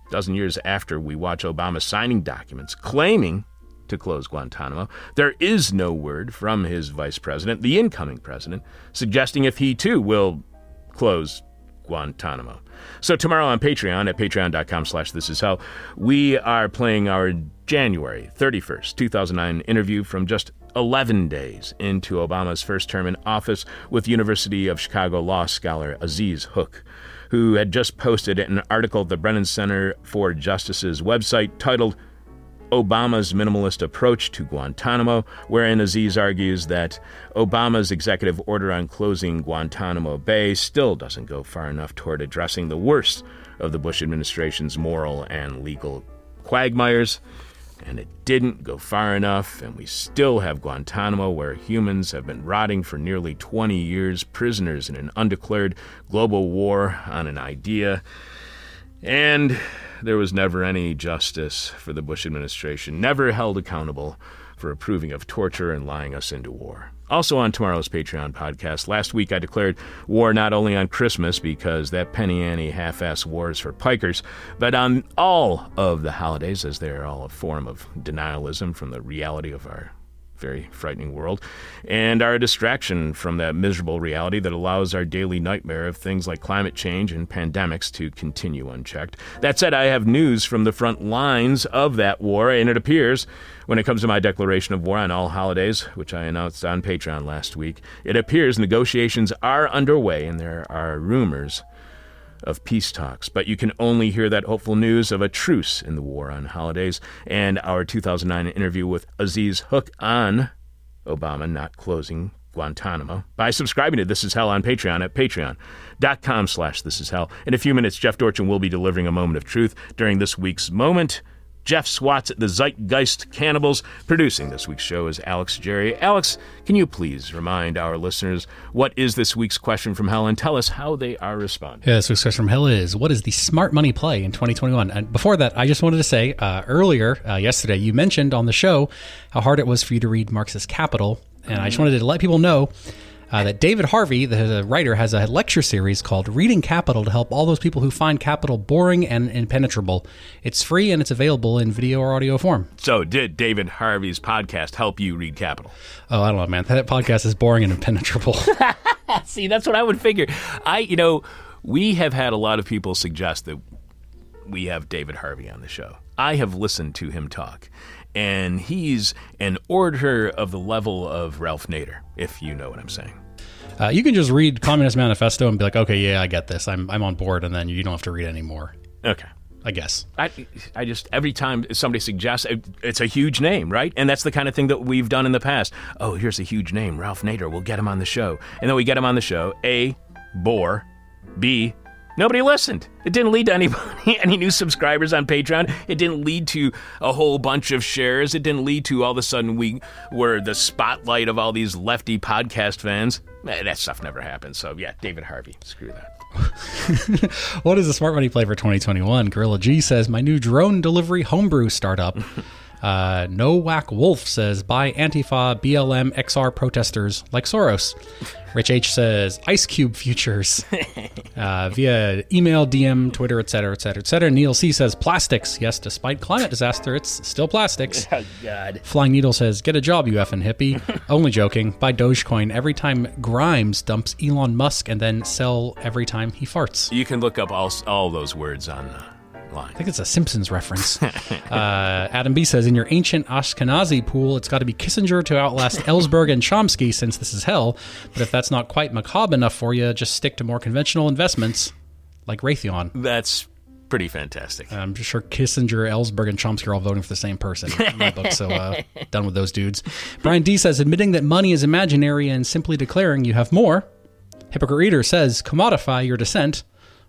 a dozen years after we watch Obama signing documents claiming to close Guantanamo, there is no word from his vice president, the incoming president, suggesting if he too will close Guantanamo. So tomorrow on Patreon at patreon.com slash this is hell, we are playing our January 31st, 2009 interview from just 11 days into Obama's first term in office with University of Chicago law scholar Aziz Huq, who had just posted an article at the Brennan Center for Justice's website titled Obama's minimalist approach to Guantanamo, wherein Aziz argues that Obama's executive order on closing Guantanamo Bay still doesn't go far enough toward addressing the worst of the Bush administration's moral and legal quagmires. And it didn't go far enough, and we still have Guantanamo, where humans have been rotting for nearly 20 years, prisoners in an undeclared global war on an idea. And there was never any justice for the Bush administration, never held accountable for approving of torture and lying us into war. Also, on tomorrow's Patreon podcast, last week I declared war not only on Christmas because that penny ante half ass war is for pikers, but on all of the holidays as they are all a form of denialism from the reality of our very frightening world, and are a distraction from that miserable reality that allows our daily nightmare of things like climate change and pandemics to continue unchecked. That said, I have news from the front lines of that war, and it appears, when it comes to my declaration of war on all holidays, which I announced on Patreon last week, it appears negotiations are underway, and there are rumors of peace talks, but you can only hear that hopeful news of a truce in the war on holidays and our 2009 interview with Aziz Huq on Obama not closing Guantanamo by subscribing to This Is Hell on Patreon at patreon.com slash This Is Hell. In a few minutes, Jeff Dorchen will be delivering a moment of truth during this week's moment. Jeff Swatz at the Zeitgeist Cannibals. Producing this week's show is Alex Jerry. Alex, can you please remind our listeners what is this week's question from hell and tell us how they are responding? Yeah, this week's question from Hill is What is the smart money play in 2021? And before that, I just wanted to say uh, earlier, uh, yesterday, you mentioned on the show how hard it was for you to read Marxist Capital. And I just wanted to let people know uh, that David Harvey, the, the writer, has a lecture series called Reading Capital to help all those people who find capital boring and impenetrable. It's free and it's available in video or audio form. So, did David Harvey's podcast help you read Capital? Oh, I don't know, man. That podcast is boring and impenetrable. See, that's what I would figure. I, you know, we have had a lot of people suggest that we have David Harvey on the show. I have listened to him talk, and he's an orator of the level of Ralph Nader, if you know what I'm saying. uh, you can just read Communist Manifesto and be like, okay, yeah, I get this. I'm, I'm on board. And then you don't have to read anymore, Okay. I guess. I, I just every time somebody suggests it, it's a huge name, right? And that's the kind of thing that we've done in the past. Oh, here's a huge name, Ralph Nader. We'll get him on the show, and then we get him on the show. A, bore. B, Nobody listened. It didn't lead to anybody, any new subscribers on Patreon. It didn't lead to a whole bunch of shares. It didn't lead to all of a sudden we were the spotlight of all these lefty podcast fans. Eh, that stuff never happened. So, yeah, David Harvey. Screw that. what is the smart money play for 2021? Gorilla G says, My new drone delivery homebrew startup. Uh, no Whack Wolf says, Buy Antifa, BLM, XR protesters like Soros. Rich H says, Ice Cube futures uh, via email, DM, Twitter, etc., etc., etc. Neil C says, Plastics. Yes, despite climate disaster, it's still plastics. Oh, God. Flying Needle says, Get a job, you effing hippie. Only joking. Buy Dogecoin every time Grimes dumps Elon Musk and then sell every time he farts. You can look up all, all those words on uh, I think it's a Simpsons reference. uh, Adam B says, in your ancient Ashkenazi pool, it's got to be Kissinger to outlast Ellsberg and Chomsky since this is hell. But if that's not quite macabre enough for you, just stick to more conventional investments like Raytheon. That's pretty fantastic. I'm sure Kissinger, Ellsberg, and Chomsky are all voting for the same person in my book. So uh, done with those dudes. Brian D says, admitting that money is imaginary and simply declaring you have more. Hypocrite Reader says, commodify your dissent.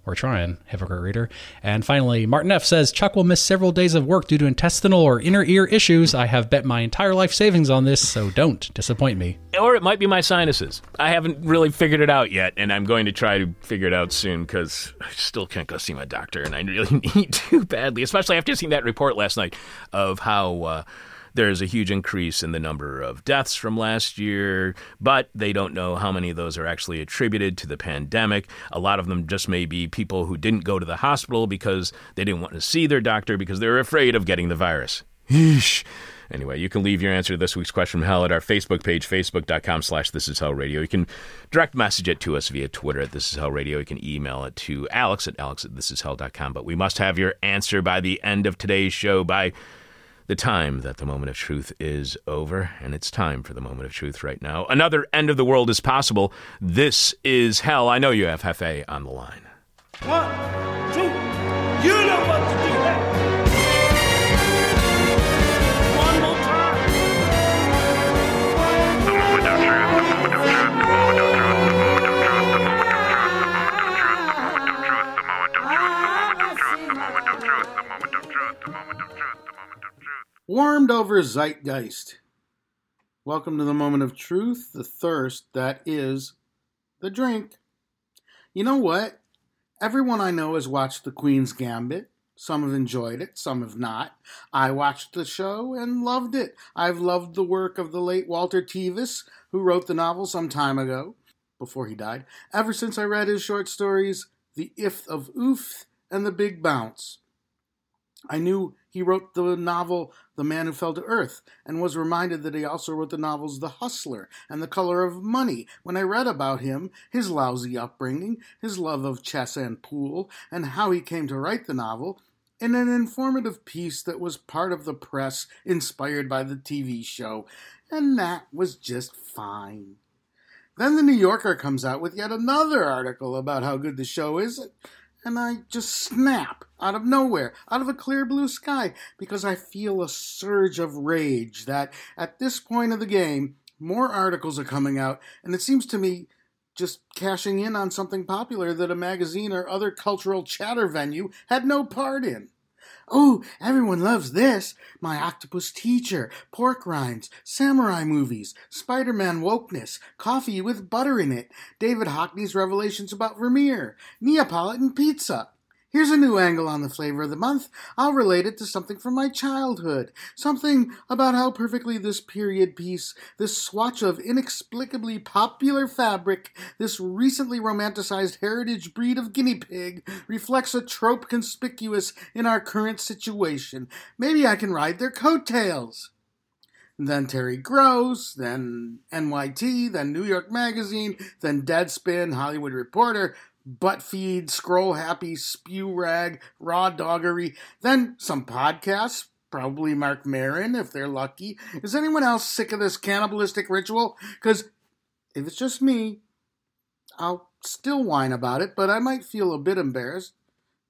We're trying, Hypocrite Reader. And finally, Martin F says Chuck will miss several days of work due to intestinal or inner ear issues. I have bet my entire life savings on this, so don't disappoint me. Or it might be my sinuses. I haven't really figured it out yet, and I'm going to try to figure it out soon because I still can't go see my doctor, and I really need to badly, especially after seeing that report last night of how. Uh, there's a huge increase in the number of deaths from last year, but they don't know how many of those are actually attributed to the pandemic. A lot of them just may be people who didn't go to the hospital because they didn't want to see their doctor because they were afraid of getting the virus. Eesh. Anyway, you can leave your answer to this week's question from hell at our Facebook page, facebook.com slash this is hell radio. You can direct message it to us via Twitter at this is hell radio. You can email it to alex at alex at this is hell.com. But we must have your answer by the end of today's show by the time that the moment of truth is over, and it's time for the moment of truth right now. Another end of the world is possible. This is hell. I know you have Hefe on the line. One, two, you know what to do. Warmed over zeitgeist. Welcome to the moment of truth, the thirst that is the drink. You know what? Everyone I know has watched The Queen's Gambit. Some have enjoyed it, some have not. I watched the show and loved it. I've loved the work of the late Walter Tevis, who wrote the novel some time ago, before he died, ever since I read his short stories, The Ifth of Oofth and The Big Bounce. I knew he wrote the novel The Man Who Fell to Earth and was reminded that he also wrote the novels The Hustler and The Color of Money when I read about him, his lousy upbringing, his love of chess and pool, and how he came to write the novel in an informative piece that was part of the press inspired by the TV show, and that was just fine. Then the New Yorker comes out with yet another article about how good the show is, and I just snap out of nowhere, out of a clear blue sky, because I feel a surge of rage that at this point of the game, more articles are coming out, and it seems to me just cashing in on something popular that a magazine or other cultural chatter venue had no part in. Oh, everyone loves this. My Octopus Teacher, pork rinds, samurai movies, Spider Man wokeness, coffee with butter in it, David Hockney's revelations about Vermeer, Neapolitan pizza. Here's a new angle on the flavor of the month. I'll relate it to something from my childhood. Something about how perfectly this period piece, this swatch of inexplicably popular fabric, this recently romanticized heritage breed of guinea pig, reflects a trope conspicuous in our current situation. Maybe I can ride their coattails. Then Terry Gross, then NYT, then New York Magazine, then Deadspin, Hollywood Reporter, butt feed, scroll happy, spew rag, raw doggery, then some podcasts, probably Marc Maron if they're lucky. Is anyone else sick of this cannibalistic ritual? Because if it's just me, I'll still whine about it, but I might feel a bit embarrassed.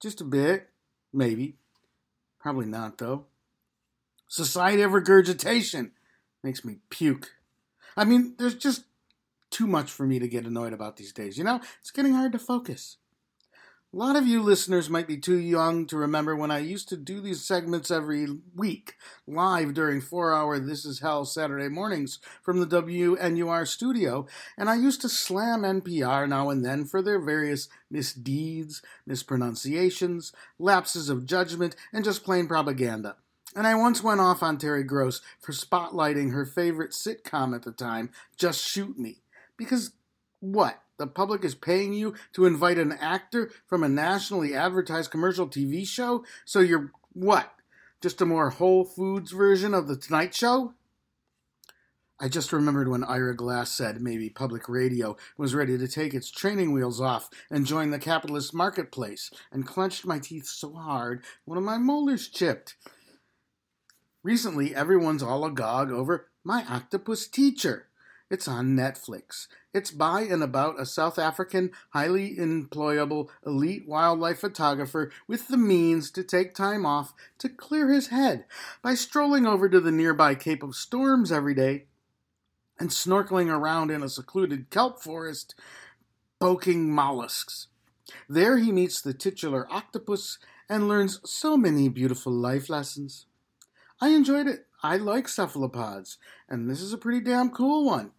Just a bit, maybe. Probably not, though. Society of regurgitation makes me puke. I mean, there's just too much for me to get annoyed about these days. You know, it's getting hard to focus. A lot of you listeners might be too young to remember when I used to do these segments every week, live during four hour This Is Hell Saturday mornings from the WNUR studio, and I used to slam NPR now and then for their various misdeeds, mispronunciations, lapses of judgment, and just plain propaganda. And I once went off on Terry Gross for spotlighting her favorite sitcom at the time, Just Shoot Me. Because what? The public is paying you to invite an actor from a nationally advertised commercial TV show? So you're what? Just a more Whole Foods version of The Tonight Show? I just remembered when Ira Glass said maybe public radio was ready to take its training wheels off and join the capitalist marketplace, and clenched my teeth so hard one of my molars chipped. Recently, everyone's all agog over My Octopus Teacher. It's on Netflix. It's by and about a South African, highly employable, elite wildlife photographer with the means to take time off to clear his head by strolling over to the nearby Cape of Storms every day and snorkeling around in a secluded kelp forest, poking mollusks. There he meets the titular octopus and learns so many beautiful life lessons. I enjoyed it. I like cephalopods, and this is a pretty damn cool one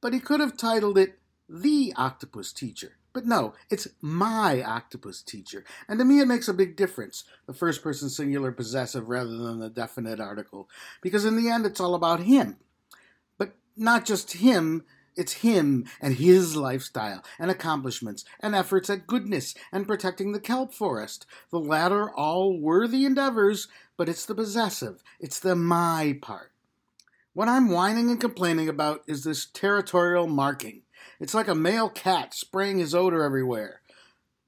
but he could have titled it The Octopus Teacher. But no, it's my octopus teacher. And to me, it makes a big difference, the first person singular possessive rather than the definite article, because in the end, it's all about him. But not just him, it's him and his lifestyle and accomplishments and efforts at goodness and protecting the kelp forest. The latter all worthy endeavors, but it's the possessive, it's the my part. What I'm whining and complaining about is this territorial marking. It's like a male cat spraying his odor everywhere.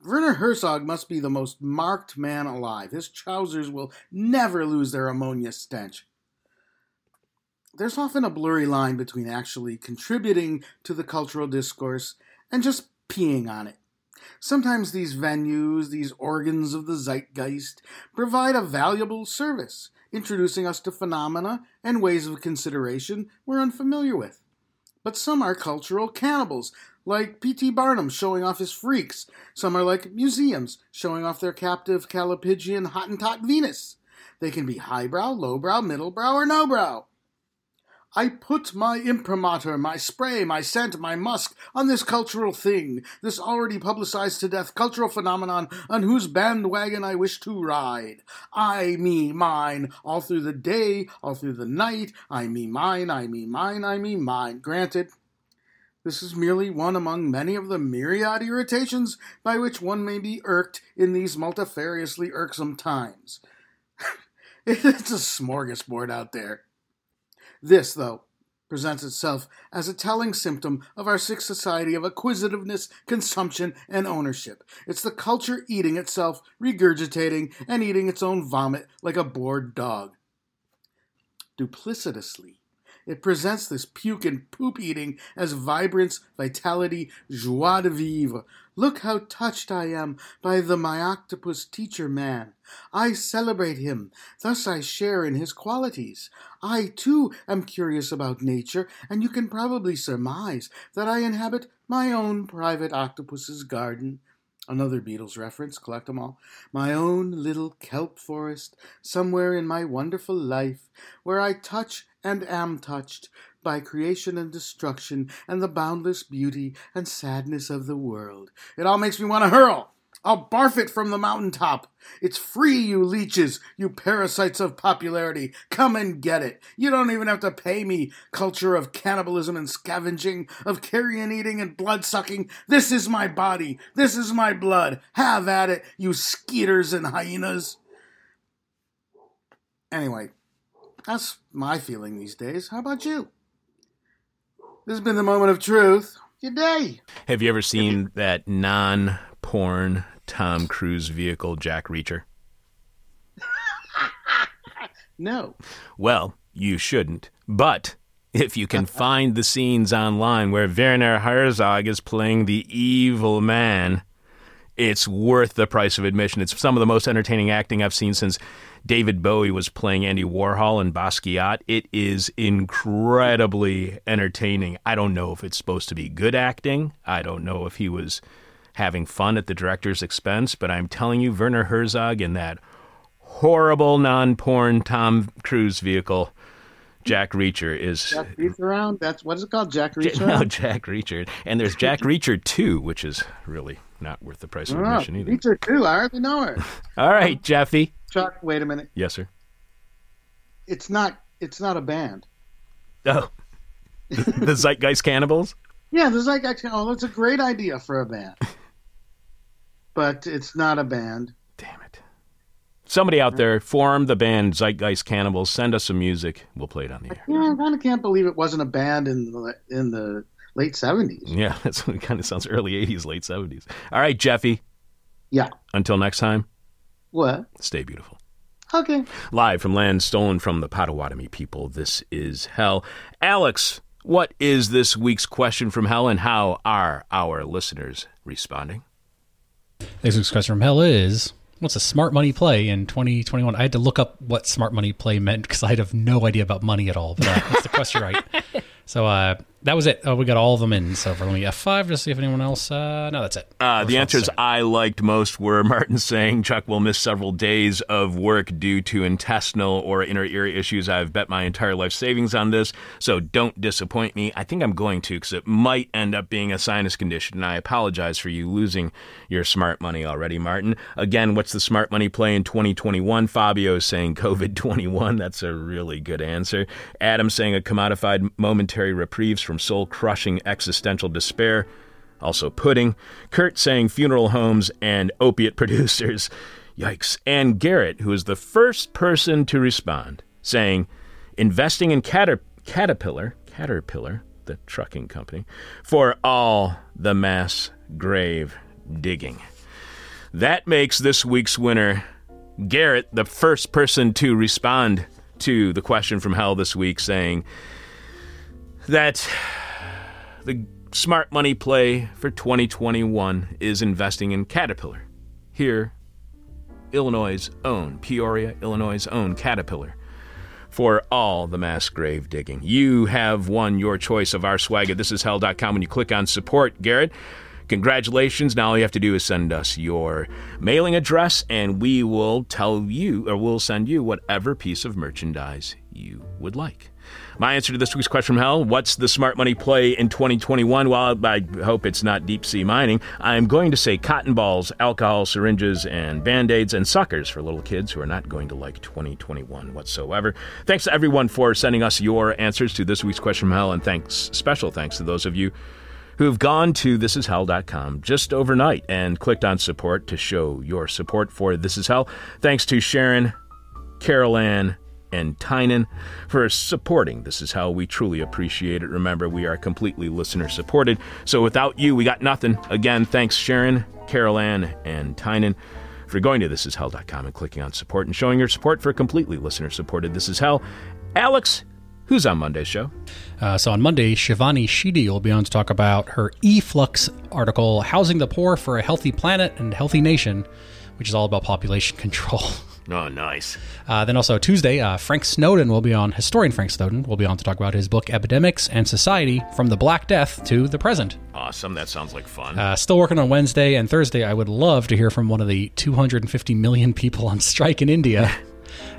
Werner Herzog must be the most marked man alive. His trousers will never lose their ammonia stench. There's often a blurry line between actually contributing to the cultural discourse and just peeing on it. Sometimes these venues, these organs of the zeitgeist, provide a valuable service introducing us to phenomena and ways of consideration we're unfamiliar with. But some are cultural cannibals, like P.T. Barnum showing off his freaks. Some are like museums, showing off their captive Callipygian Hottentot Venus. They can be highbrow, lowbrow, middlebrow, or no-brow. I put my imprimatur, my spray, my scent, my musk on this cultural thing, this already publicized to death cultural phenomenon on whose bandwagon I wish to ride. I, me, mine, all through the day, all through the night, I, me, mine, I, me, mine, I, me, mine. Granted, this is merely one among many of the myriad irritations by which one may be irked in these multifariously irksome times. it's a smorgasbord out there. This, though, presents itself as a telling symptom of our sick society of acquisitiveness, consumption, and ownership. It's the culture eating itself, regurgitating, and eating its own vomit like a bored dog. Duplicitously, it presents this puke and poop eating as vibrance, vitality, joie de vivre. Look how touched I am by the my octopus teacher man. I celebrate him, thus I share in his qualities. I, too, am curious about nature, and you can probably surmise that I inhabit my own private octopus's garden. Another Beatles reference, collect them all. My own little kelp forest, somewhere in my wonderful life, where I touch and am touched by creation and destruction and the boundless beauty and sadness of the world. It all makes me want to hurl. I'll barf it from the mountaintop. It's free, you leeches, you parasites of popularity. Come and get it. You don't even have to pay me. Culture of cannibalism and scavenging, of carrion eating and blood sucking. This is my body. This is my blood. Have at it, you skeeters and hyenas. Anyway, that's my feeling these days. How about you? This has been the moment of truth. Good day. Have you ever seen that non porn Tom Cruise vehicle, Jack Reacher? No. Well, you shouldn't. But if you can find the scenes online where Werner Herzog is playing the evil man, it's worth the price of admission. It's some of the most entertaining acting I've seen since David Bowie was playing Andy Warhol in Basquiat. It is incredibly entertaining. I don't know if it's supposed to be good acting. I don't know if he was having fun at the director's expense, but I'm telling you, Werner Herzog in that horrible non-porn Tom Cruise vehicle, Jack Reacher is Jack Reach Around? That's what is it called? Jack Reacher. no Jack Reacher, and there's Jack Reacher two, which is really not worth the price of admission either. Reacher too. I already know her. All right, Jeffy. Chuck, wait a minute. Yes, sir. It's not. It's not a band. Oh, the Zeitgeist Cannibals. Yeah, like actually. Oh, that's a great idea for a band. But it's not a band. Damn it. Somebody out there, form the band Zeitgeist Cannibals. Send us some music. We'll play it on the air. Yeah, I kind of can't believe it wasn't a band in the in the late seventies. Yeah, that's what it kind of sounds early 80s, late 70s. All right, Jeffy. Yeah. Until next time, What? stay beautiful. Okay. Live from land stolen from the Potawatomi people, this is Hell. Alex, what is this week's question from Hell, and how are our listeners responding? This week's question from hell is What's a smart money play in 2021? I had to look up what smart money play meant because I have no idea about money at all. But uh, that's the question, right? So uh, that was it. Oh, we got all of them in. So for me, F5 to see if anyone else. Uh, no, that's it. Uh, the answers I liked most were Martin saying Chuck will miss several days of work due to intestinal or inner ear issues. I've bet my entire life savings on this, so don't disappoint me. I think I'm going to because it might end up being a sinus condition, and I apologize for you losing your smart money already, Martin. Again, what's the smart money play in 2021? Fabio is saying COVID 21. That's a really good answer. Adam saying a commodified momentary reprieves from soul crushing existential despair also pudding. Kurt saying funeral homes and opiate producers. Yikes. And Garrett, who is the first person to respond, saying investing in Cater- Caterpillar, Caterpillar, the trucking company, for all the mass grave digging. That makes this week's winner Garrett the first person to respond to the question from hell this week, saying that the smart money play for 2021 is investing in Caterpillar. Here, Illinois' own, Peoria, Illinois' own Caterpillar. For all the mass grave digging. You have won your choice of our swag at thisishell.com when you click on support, Garrett. Congratulations. Now all you have to do is send us your mailing address and we will tell you or we'll send you whatever piece of merchandise you would like. My answer to this week's question from hell what's the smart money play in 2021? Well, I hope it's not deep sea mining. I'm going to say cotton balls, alcohol, syringes, and band aids and suckers for little kids who are not going to like 2021 whatsoever. Thanks to everyone for sending us your answers to this week's question from hell, and thanks, special thanks to those of you who've gone to thisishell.com just overnight and clicked on support to show your support for This Is Hell. Thanks to Sharon, Carol Ann, and Tynan for supporting This Is Hell We truly appreciate it. Remember, we are completely listener supported. So without you, we got nothing. Again, thanks Sharon, Carol Ann, and Tynan for going to thisishell.com and clicking on support and showing your support for completely listener supported This Is Hell. Alex, who's on Monday's show? Uh, so on Monday, Shivani Shidi will be on to talk about her eFlux article, Housing the Poor for a Healthy Planet and Healthy Nation, which is all about population control. Oh, nice. Uh, then also Tuesday, uh, Frank Snowden will be on, historian Frank Snowden will be on to talk about his book Epidemics and Society from the Black Death to the Present. Awesome. That sounds like fun. Uh, still working on Wednesday and Thursday. I would love to hear from one of the 250 million people on strike in India.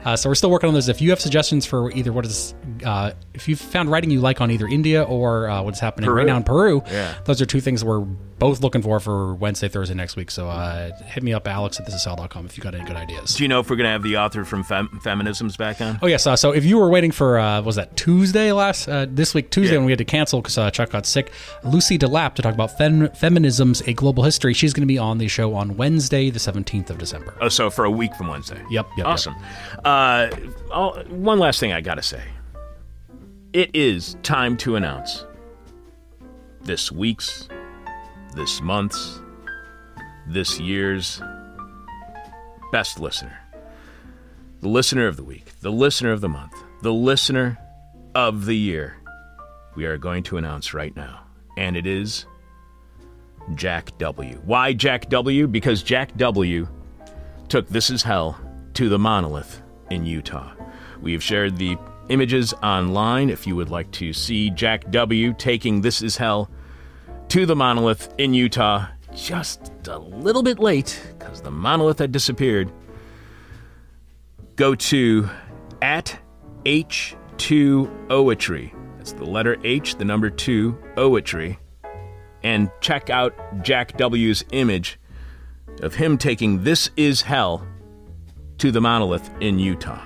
Uh, so we're still working on those. If you have suggestions for either what is, uh, if you've found writing you like on either India or uh, what's happening Peru. right now in Peru, Yeah. those are two things we're both looking for for Wednesday, Thursday next week. So uh, hit me up, Alex at thisishell.com if you got any good ideas. Do you know if we're going to have the author from Fem- Feminisms back on? Oh yes. Uh, so if you were waiting for uh, was that Tuesday last uh, this week Tuesday Yeah. when we had to cancel because uh, Chuck got sick, Lucy Delap to talk about fem- feminism's a global history. She's going to be on the show on Wednesday, the seventeenth of December. Oh, so for a week from Wednesday. Yep, yep, awesome. Uh, I'll- one last thing I got to say. It is time to announce this week's, this month's, this year's best listener. The listener of the week, the listener of the month, the listener of the year. We are going to announce right now. And it is Jack W. Why Jack W? Because Jack W took This Is Hell to the monolith in Utah. We have shared the images online if you would like to see Jack W. taking This Is Hell to the monolith in Utah. just a little bit late because the monolith had disappeared, go to at H2Oetry. That's the letter H, the number 2, Oetry. And check out Jack W.'s image of him taking This Is Hell to the monolith in Utah.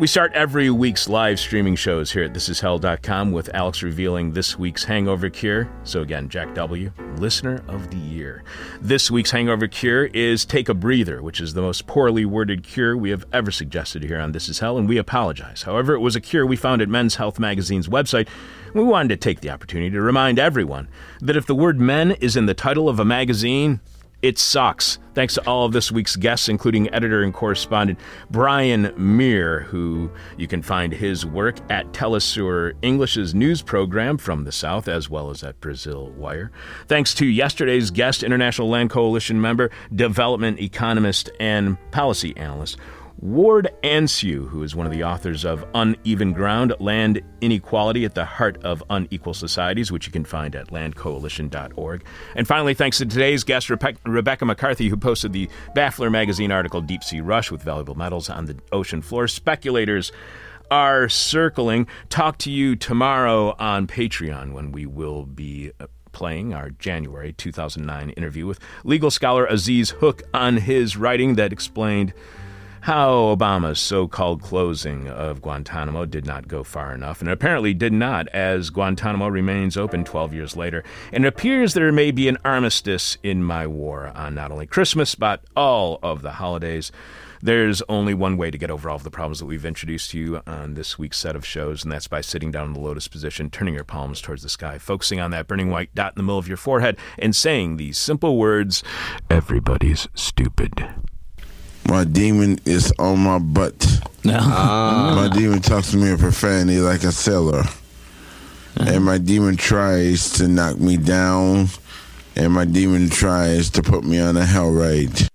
We start every week's live streaming shows here at thisishell.com with Alex revealing this week's hangover cure. So, again, Jack W., listener of the year. This week's hangover cure is Take a Breather, which is the most poorly worded cure we have ever suggested here on This Is Hell, and we apologize. However, it was a cure we found at Men's Health Magazine's website. We wanted to take the opportunity to remind everyone that if the word men is in the title of a magazine, it sucks. Thanks to all of this week's guests, including editor and correspondent Brian Mier, who you can find his work at Telesur English's news program from the South, as well as at Brasil Wire. Thanks to yesterday's guest, International Land Coalition member, development economist, and policy analyst. Ward Anseeuw, who is one of the authors of Uneven Ground Land Inequality at the Heart of Unequal Societies, which you can find at landcoalition.org. And finally, thanks to today's guest, Rebecca McCarthy, who posted the Baffler magazine article Deep Sea Rush with valuable metals on the ocean floor. Speculators are circling. Talk to you tomorrow on Patreon when we will be uh, playing our January 2009 interview with legal scholar Aziz Huq on his writing that explained how Obama's so called closing of Guantanamo did not go far enough, and apparently did not, as Guantanamo remains open 12 years later. And it appears there may be an armistice in my war on not only Christmas, but all of the holidays. There's only one way to get over all of the problems that we've introduced to you on this week's set of shows, and that's by sitting down in the lotus position, turning your palms towards the sky, focusing on that burning white dot in the middle of your forehead, and saying these simple words Everybody's stupid. My demon is on my butt. No. Ah. My demon talks to me in profanity like a sailor. And my demon tries to knock me down. And my demon tries to put me on a hell ride.